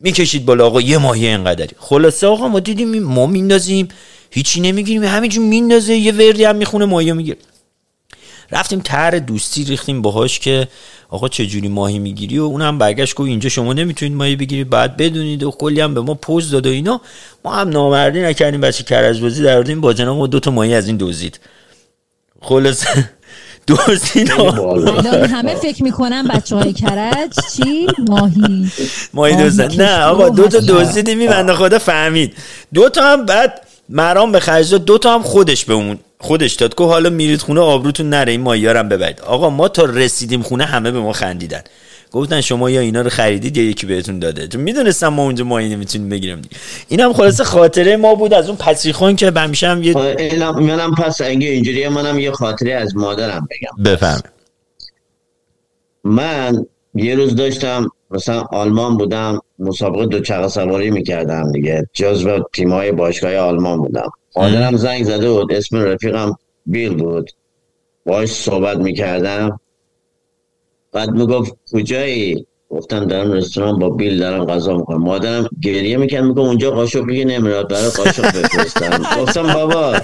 می‌کشید بالا آقا یه ماهی انقدری خلاصه آقا ما دیدیم ما میندازیم هیچی نمی‌گیریم همینجور میندازه یه وردی هم می‌خونه ماهی می‌گیره. رفتیم تر دوستی ریختیم باهاش که آقا چه جوری ماهی می‌گیری؟ و اونم برگشت گفت اینجا شما نمی‌تونید ماهی بگیرید بعد بدونید و کلی هم به ما پوز داد و اینا. ما هم نامردی نکردیم بچه کرزبازی در با جناب دو تا ماهی از این دوزید خلاص دوزید همه فکر می‌کنن بچه های کرج چی؟ ماهی. ماهی دوزن نه آقا دو تا دوزیدیم میبنده خدا فهمید. دو تا هم بعد مرام به خرج دو تا هم خودش به اون خودش داد. که حالا میرید خونه آبروتون نره این ماهیارم ببرید. آقا ما تا رسیدیم خونه همه به ما خندیدن. گفتن شما یا اینا رو خریدید یا یکی بهتون داده. چون می‌دونستم ما اونجا ماهی نمی‌تونیم بگیرم دیگه. اینم خلاصه خاطره ما بود از اون پسیخون که همیشه هم یه منم پس اگه اینجوریه منم یه خاطره از مادرم بگم. بفهم. من یه روز داشتم مثلا آلمان بودم مسابقه دو سواری می‌کردم دیگه. جزو تیمای باشگاه آلمان بودم. مادرم زنگ زده بود اسم رفیقم بیل بود. باش صحبت می‌کردم. بعد می‌گفت کجایی؟ گفتم دارم رستوران با بیل دارم غذا می‌کنم مادرم گریه می‌کرد میگم اونجا قاشق بگی نمیراد برای قاشق بفرستم. گفتم بابا.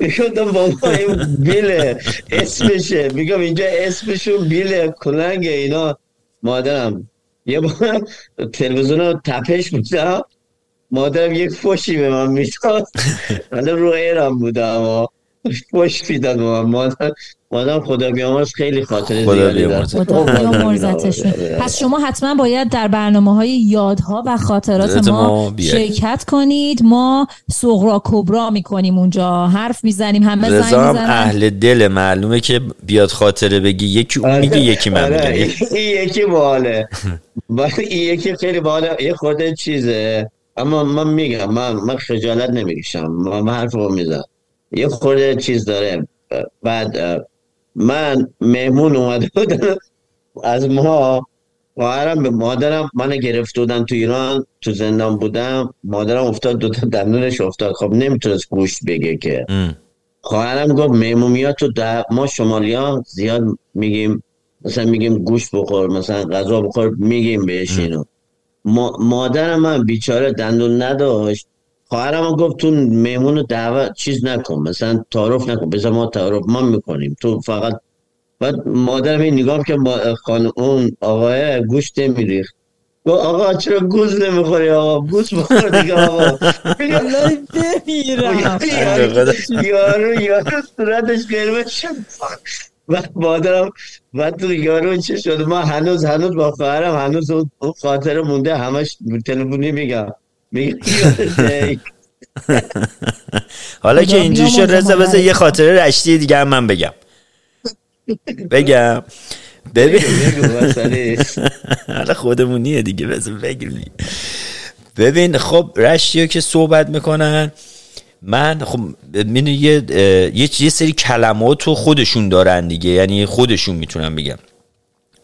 میگم بابا این بیل اسمشه. میگم اینجا اسمشون بیل کلنگ اینا. مادرم یه بار تلویزیون رو تپش بودم مادرم یک فوشی به من می‌داد. حالا رو ایران بودم فوش می‌داد به من. مادر مادم خدا بیامرز خیلی خاطر زیادی دارد پس شما حتما باید در برنامه های یادها و خاطرات ما شرکت کنید. ما سغرا کبرا می‌کنیم اونجا. حرف می‌زنیم همه زنگ می‌زنیم اهل دل معلومه که بیاد خاطره بگی. یکی اون میگه آره. یکی من آره. این یکی باله. این یکی خیلی باله. یه خورده چیزه. اما من میگم من من خجالت نمی‌کشم. من حرف رو می‌زنم. یه خورده چیز داره. بعد من مهمون اومده بودم. از ما خواهرم به مادرم من گرفته بودن تو ایران تو زندان بودم. مادرم افتاد دوتا دندونش افتاد. خب نمی‌تونست گوشت بگه که. خواهرم گفت مهمومیات تو ما شمالی ها زیاد میگیم. مثلا میگیم گوشت بخور مثلا غذا بخور میگیم بهش اینو. مادرم من بیچاره دندون نداشت. خواهرم گفت تو مهمون دعوت چیز نکن مثلا تعارف نکن بذار ما تعارف ما می‌کنیم. تو فقط بعد مادرم این نگاه که با خانم اون آقای گوشت نمیریخت. گفت آقا چرا گوز نمی‌خوری آقا؟ گوز بخور دیگه آقا. یارو یارو صورتش قرمز شد. بعد مادرم بعد تو یارو چه شد؟ ما هنوز هنوز با خواهرم هنوز اون خاطر مونده همش تلفنی میگم. حالا که اینجوری شد رضا بذار یه خاطره رشتی دیگه هم من بگم. بگم. ببین. حالا خودمونیه دیگه بذار بگیم. ببین خب رشتی که صحبت می‌کنن من خب یه یه سری کلمات رو خودشون دارن دیگه یعنی خودشون می‌تونن بگم.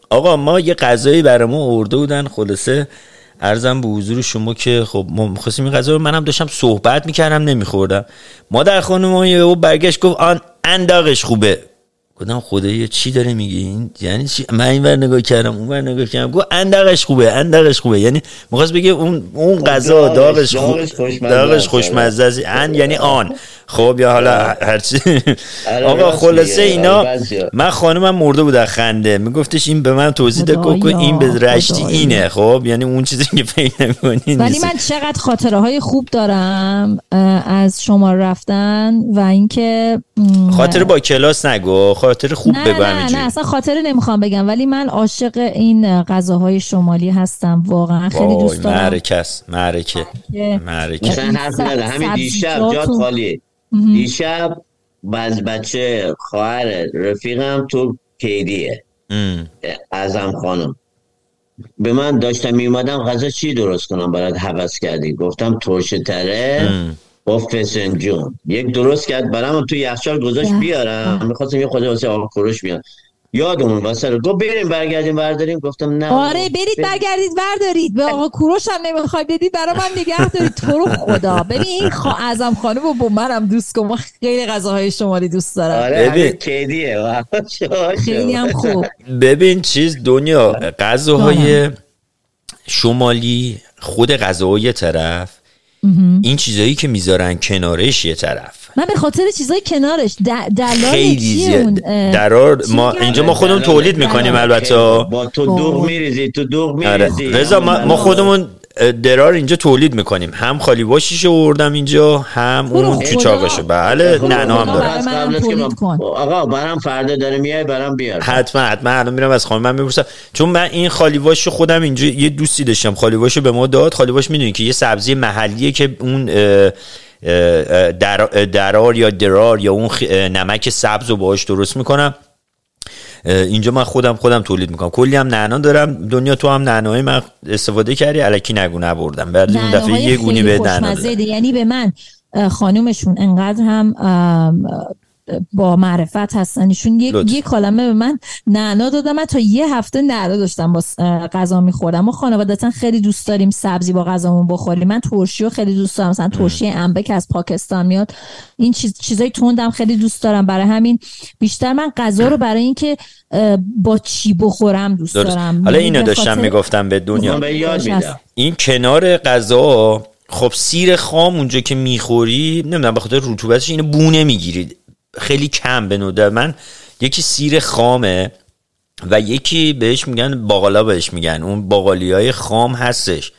آقا ما یه غذایی برای ما ارده بودن خلاصه ارزم به حضور شما که خب ما می‌خواستیم این غذا رو منم داشتم صحبت می‌کردم نمیخوردم. ما در خانم ما برگشت گفت آن انداغش خوبه. گفتم خدایا چی داره میگی این یعنی چی؟ من این ور نگاه کردم اون ور نگاه کردم. گفت اندقش خوبه اندقش خوبه. یعنی می‌خواست بگه اون اون خب، غذا داغش خوب داغش خوشمزه است. ان یعنی آن. خب یا حالا آره. هرچی آره، آقا خلاصه اینا من خانمم مرده بود خنده. میگفتش این به من توضیح ده که این به رشتی اینه. خب یعنی اون چیزی که پیدا می‌کنی ولی من چقدر خاطره های خوب دارم از شما رفتن و اینکه خاطر با کلاس نگو. خاطر خوب بگو نه نه اصلا خاطره نمی‌خوام بگم ولی من عاشق این غذاهای شمالی هستم واقعا خیلی دوست دارم. معرکه معرکه. معرکه همین دیشب جات خالی دیشب باز بچه خواهر رفیقم تو کیدیه. ازم خانم. به من داشتم میومدم غذا چی درست کنم؟ برات حوض کردی. گفتم ترشه تره با فسنجون یک درست کرد برام تو یخچال گذاشت بیارم. می‌خواستم یه خود واسه آب کوروش بیارم. یادمون واسه گفت بریم برگردیم برداریم گفتم نه. آره برید برگردید بردارید به آقا کوروش هم نمی‌خوای بدید برای من نگه دارید تو رو خدا. ببین این خا... اعظم خانم و با منم دوست کن. خیلی غذاهای شمالی دوست دارم. آره ببین. کیدیه. خیلی هم خوب. ببین چیز دنیا غذاهای شمالی خود غذاهای طرف این چیزایی که می‌ذارن کنارش یه طرف. من به خاطر چیزای کنارش دلال خیلی زیاد. درار ما اینجا ما خودمون تولید می‌کنیم البته. با تو دوغ میریزی تو دوغ آره. میریزی. رضا ما خودمون درار اینجا تولید می‌کنیم. هم خالی باشیشو آوردم اینجا هم اون چاقشو بله نعنا هم دارم. آقا برام فردا داره میای برام بیار. حتما حتما. الان میرم از خانم من می‌پرسم. چون من این خالی واشو خودم اینجا یه دوستی داشتم. خالی واشو به ما داد. خالی واش می‌دونی که یه سبزی محلیه که اون درار یا درار یا اون نمک سبز رو باهاش درست می‌کنم. اینجا من خودم خودم تولید می‌کنم. کلی هم نعنا دارم. دنیا تو هم نعنای من استفاده کردی علکی نگو نبردم. بعد اون دفعه یه گونی به یعنی به من خانومشون انقدر هم با معرفت هستن. ایشون یک یک کلمه به من نعنا دادم من تا یه هفته نعنا داشتم با غذا میخوردم. ما خانوادتا خیلی دوست داریم سبزی با غذامون بخوریم. من ترشی رو خیلی دوست دارم. مثلا ترشی انبه که از پاکستان میاد. این چیز چیزای تندم خیلی دوست دارم. برای همین بیشتر من غذا رو برای اینکه با چی بخورم دوست دارم. حالا اینو داشتم می‌گفتم به دنیا. این کنار غذا خب سیر خام اونجا که می‌خوری نمی‌دونم به خاطر رطوبتش اینو بونه می‌گیرید. خیلی کم به نوده. من یکی سیر خامه و یکی بهش میگن باقالا بهش میگن. اون باقالی های خام هستش.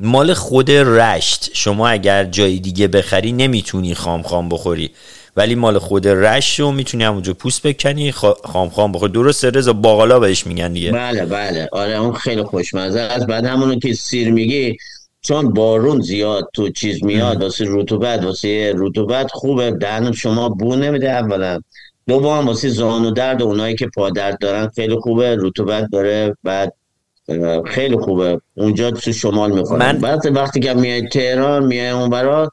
مال خود رشت. شما اگر جای دیگه بخری نمی‌تونی خام خام بخوری. ولی مال خود رشت رو می‌تونی همونجا پوست بکنی خام خام بخوری. درسته رضا؟ باقالا بهش میگن دیگه. بله بله. آره اون خیلی خوشمزه از بعد همونو که سیر میگی چون بارون زیاد تو چیز میاد واسه رطوبت واسه رطوبت خوبه. دهن شما بو نمیده اولا. دوم واسه زانو درد اونایی که پادرد دارن خیلی خوبه. رطوبت داره بعد خیلی خوبه. اونجا تو شمال می‌خورن من... بعد وقتی که میای تهران میای اون برات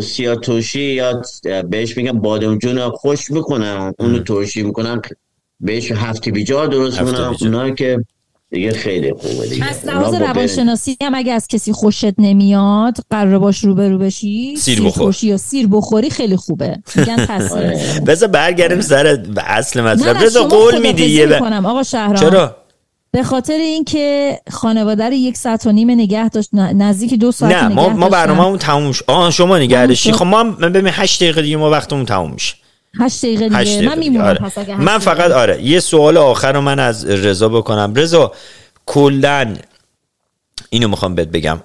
سیاه توشی یا بهش میگن بادم جون خوش می‌کنن. اونو توشی می‌کنن. بهش هفتی بیجار درست می‌کنن. اونایی که دیگه خیلی خوبه دیگه. از لحاظ روانشناسی هم اگه از کسی خوشت نمیاد قرار باش روبرو بشی سیر بخور. یا سیر بخوری خیلی خوبه. میگن آره. بذار برگردیم سر اصل مطلب. بذار قول میدی کنم آقا شهرام. چرا؟ به خاطر اینکه خانواده رو یک ساعت و نیم نگه داشت نزدیک دو ساعت نه ما ما برنامه‌مون تموم شد. آه شما نگه داشتی خب. ما ببین 8 دقیقه دیگه ما وقتمون تموم میشه. هشت دقیقه دیگه. من میمونم آره. پس اگه من فقط آره. یه سوال آخر رو من از رضا بکنم. رضا کلا اینو می‌خوام بهت بگم.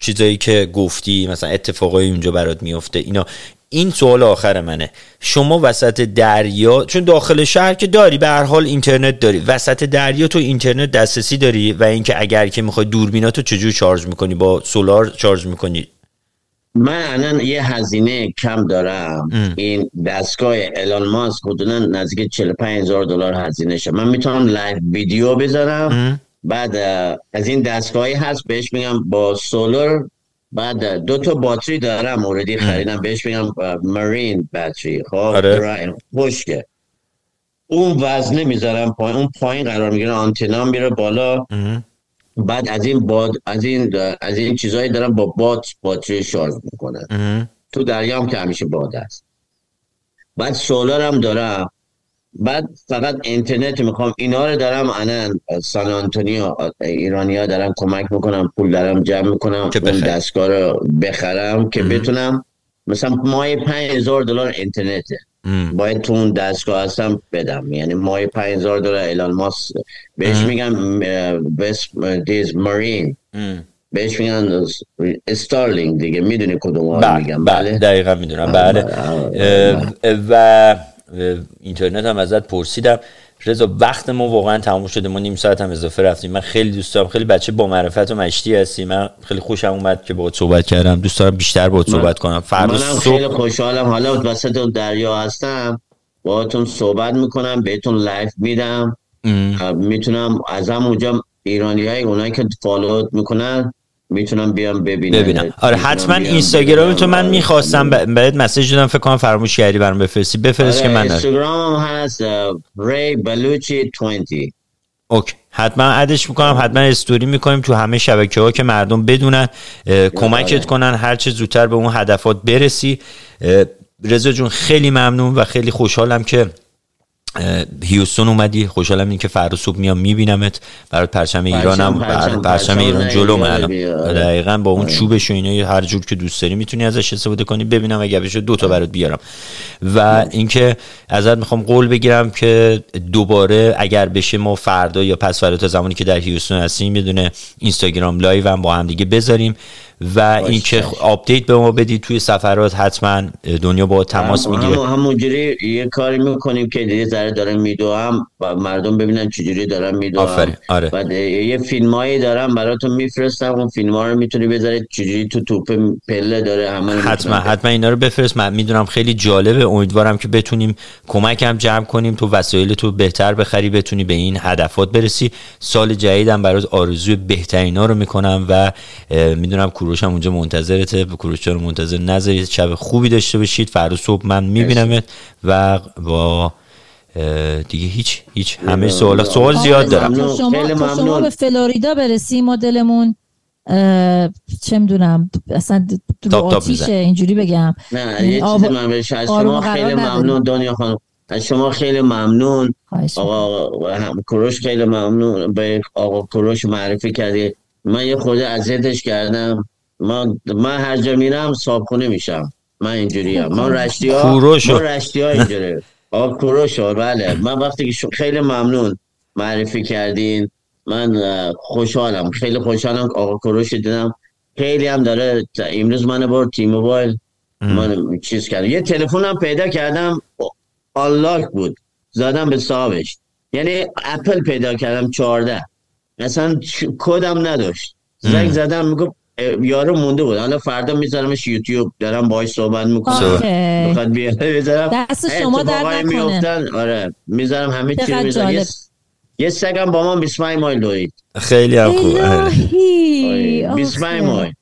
چیزایی که گفتی مثلا اتفاقای اونجا برات میفته اینا. این سوال آخر منه. شما وسط دریا چون داخل شهر که داری به هر حال اینترنت داری. وسط دریا تو اینترنت دسترسی داری؟ و اینکه اگر که می‌خوای دوربیناتو چجور charge می‌کنی؟ با solar charge می‌کنی؟ من الان یه هزینه کم دارم. این دستگاه الان ماسک حدودا نزدیک 45 هزار دلار هزینه شه من می‌تونم live video بذارم. بعد از این دستگاهی هست بهش میگم با solar بعد دو تا باتری دارم موردی خریدم. بهش میگم مارین باتری خب آره. خشکه. اون وزنه می‌ذارم پایین. اون پایین قرار می‌گیره. آنتنا میره بالا. بعد از این باد از این از این چیزایی دارم با بات باتری شارژ می‌کنن. تو دریا هم که همیشه باد است بعد سولار هم دارم. بعد فقط اینترنت می‌خوام. اینا رو دارم الان سان آنتونیو ایرانیا دارم کمک می‌کنم. پول دارم جمع می‌کنم. اون دستگاه رو بخرم که بتونم مثلا ماه 5000 دلار اینترنته. باید تو اون دستگاه هستم بدم. یعنی ماه 5000 دلار اعلان ماست بهش میگم بس دیز مارین. بهش میگن استارلینگ دیگه. می‌دونی کدوم بله میگم بله. دقیقا می‌دونم. بله. و اینترنت هم ازت پرسیدم. رضا وقت ما واقعا تموم شده ما نیم ساعت هم اضافه رفتیم. من خیلی دوست دارم خیلی بچه با معرفت و مشتی هستی من خیلی خوشم اومد که باهات صحبت کردم. دوست دارم بیشتر باهات صحبت کنم. فردا منم خیلی خوشحالم. حالا وسط دریا هستم. باهاتون صحبت می‌کنم بهتون live میدم. می‌تونم از اونجا ایرانی های اونایی که follow ت می‌کنن می‌تونم بیام ببینم. ببینم. آره حتما اینستاگرام تو من می‌خواستم بهت message دادم فکر کنم فراموش کردی برام بفرستی. بفرست آره که من اینستاگرام هست ری بلوچی 20 اوکی. حتما ادش می‌کنم حتما استوری می‌کنیم تو همه شبکه ها که مردم بدونن کمکت آره. کنن هر چه زودتر به اون هدفات برسی. رضا جون خیلی ممنون و خیلی خوشحالم که هیوستون اومدی خوشحالم این که فردا صبح میام میبینمت. برات پرچم ایرانم پرچم, پرچم ایران جلو الان دقیقا با اون آره. چوبش و اینا هر جور که دوست داری می‌تونی ازش استفاده کنی. ببینم اگه بشه دو تا برات بیارم. و اینکه ازت می‌خوام قول بگیرم که دوباره اگر بشه ما فردا یا پس فردا تا زمانی که در هیوستون هستیم می‌دونه اینستاگرام live هم با هم دیگه بذاریم. و اینکه update به ما بدید توی سفرات حتما دنیا با تماس می‌گیره. هم همونجوری یه کاری می‌کنیم که دیگه ذره دارم میدوام و مردم ببینن چجوری دارم میدوام آفرین. آره. بعد یه فیلمایی دارم براتون میفرستم. اون فیلم ها رو می‌تونی بذارید چجوری تو توپ پله داره همه حتما حتما اینا رو بفرست. من می‌دونم خیلی جالبه. امیدوارم که بتونیم کمک هم جمع کنیم. تو وسایل تو بهتر بخری بتونی به این هدفات برسی. سال جدیدم برات آرزوی بهترینا رو می‌کنم و می‌دونم کوروش هم اونجا منتظرته. به کوروش رو منتظر نذارید؟ شب خوبی داشته باشید. فردا صبح من میبینمت و با دیگه هیچ هیچ همه سوال سوال زیاد دارم. شما, شما به فلوریدا برسی مدلمون چه می‌دونم اصلا رو آتیشه اینجوری بگم. نه یه چیزی من بهش از شما خیلی ممنون دنیا خانم. از شما خیلی ممنون. آقا کروش خیلی ممنون. به آقا کروش معرفی کردی. من یه خورده اذیتش کردم. من من هر جا میرم صابخونه میشم. من اینجوری هم من رشتی ها کوروش من رشتی ها اینجوری آقا کوروش بله. من وقتی که خیلی ممنون. معرفی کردین. من خوشحالم. خیلی خوشحالم آقا کوروش دیدم. خیلی هم داره امروز من بار تیم موبایل. من چیز کردم یه تلفنم پیدا کردم. آلاک بود. زدم به صاحبش. یعنی اپل پیدا کردم 14 اصلا کدم نداشت. زنگ زدم می‌گفت یارو مونده بود. حالا فردا میذارمش یوتیوب. دارم باهاش صحبت می‌کنم. بخواد بیاره بذارم. دست شما در میفتن آره. می‌ذارم همه چی می‌ذارم. یه سگم با ما 25 مایل دوید. خیلی هم خوب. 25 مایل.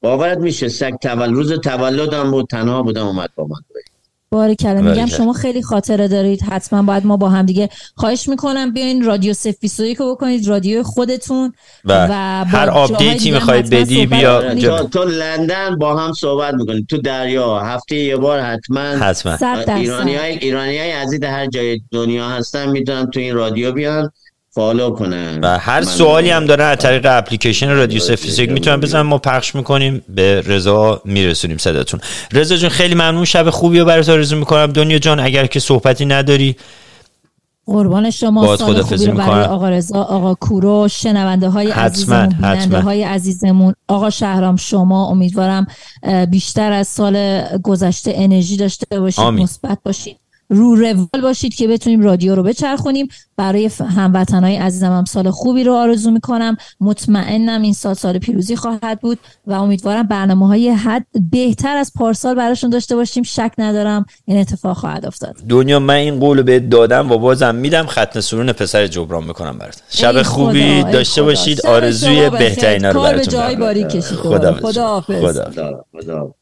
باورت میشه سگ تولد روز تولدم بود تنها بودم اومد با من دوید. باری کلا میگم شما خیلی خاطره دارید. حتما باید ما با هم دیگه خواهش می‌کنم بیاین رادیو سفیسوی که بکنید رادیو خودتون و, و هر update ی می‌خواید بدی بیا تو, تو لندن با هم صحبت می‌کنید تو دریا هفته یه بار حتما حتما. ایرانی های, ایرانی های عزیز هر جای دنیا هستن می‌تونن تو این رادیو بیان. follow کنن و هر سوالی هم داره از طریق اپلیکیشن رادیو سفیسیک می‌تونن بزنن ما پخش می‌کنیم. به رضا میرسونیم صداتون. رضا جون خیلی ممنون. شب خوبی رو برات آرزو می‌کنم. دنیا جان اگر که صحبتی نداری قربان شما. سال خوبی رو برای آقا رضا آقا کورو شنونده های عزیزمون بیننده های عزیزمون. آقا شهرام شما امیدوارم بیشتر از سال گذشته انرژی داشته باشید مثبت باشید. رو روال باشید که بتونیم رادیو رو بچرخونیم. برای هموطنهای عزیزم هم سال خوبی رو آرزو می‌کنم. مطمئنم این سال سال پیروزی خواهد بود و امیدوارم برنامه های حد بهتر از پارسال براشون داشته باشیم. شک ندارم این اتفاق خواهد افتاد. دنیا من این قول بهت دادم و بازم میدم ختم سرون پسر جبران می‌کنم برات. شب خوبی داشته باشید. آرزوی بهترین رو براتون خدا خدا, خدا, خدا, خدا, خدا.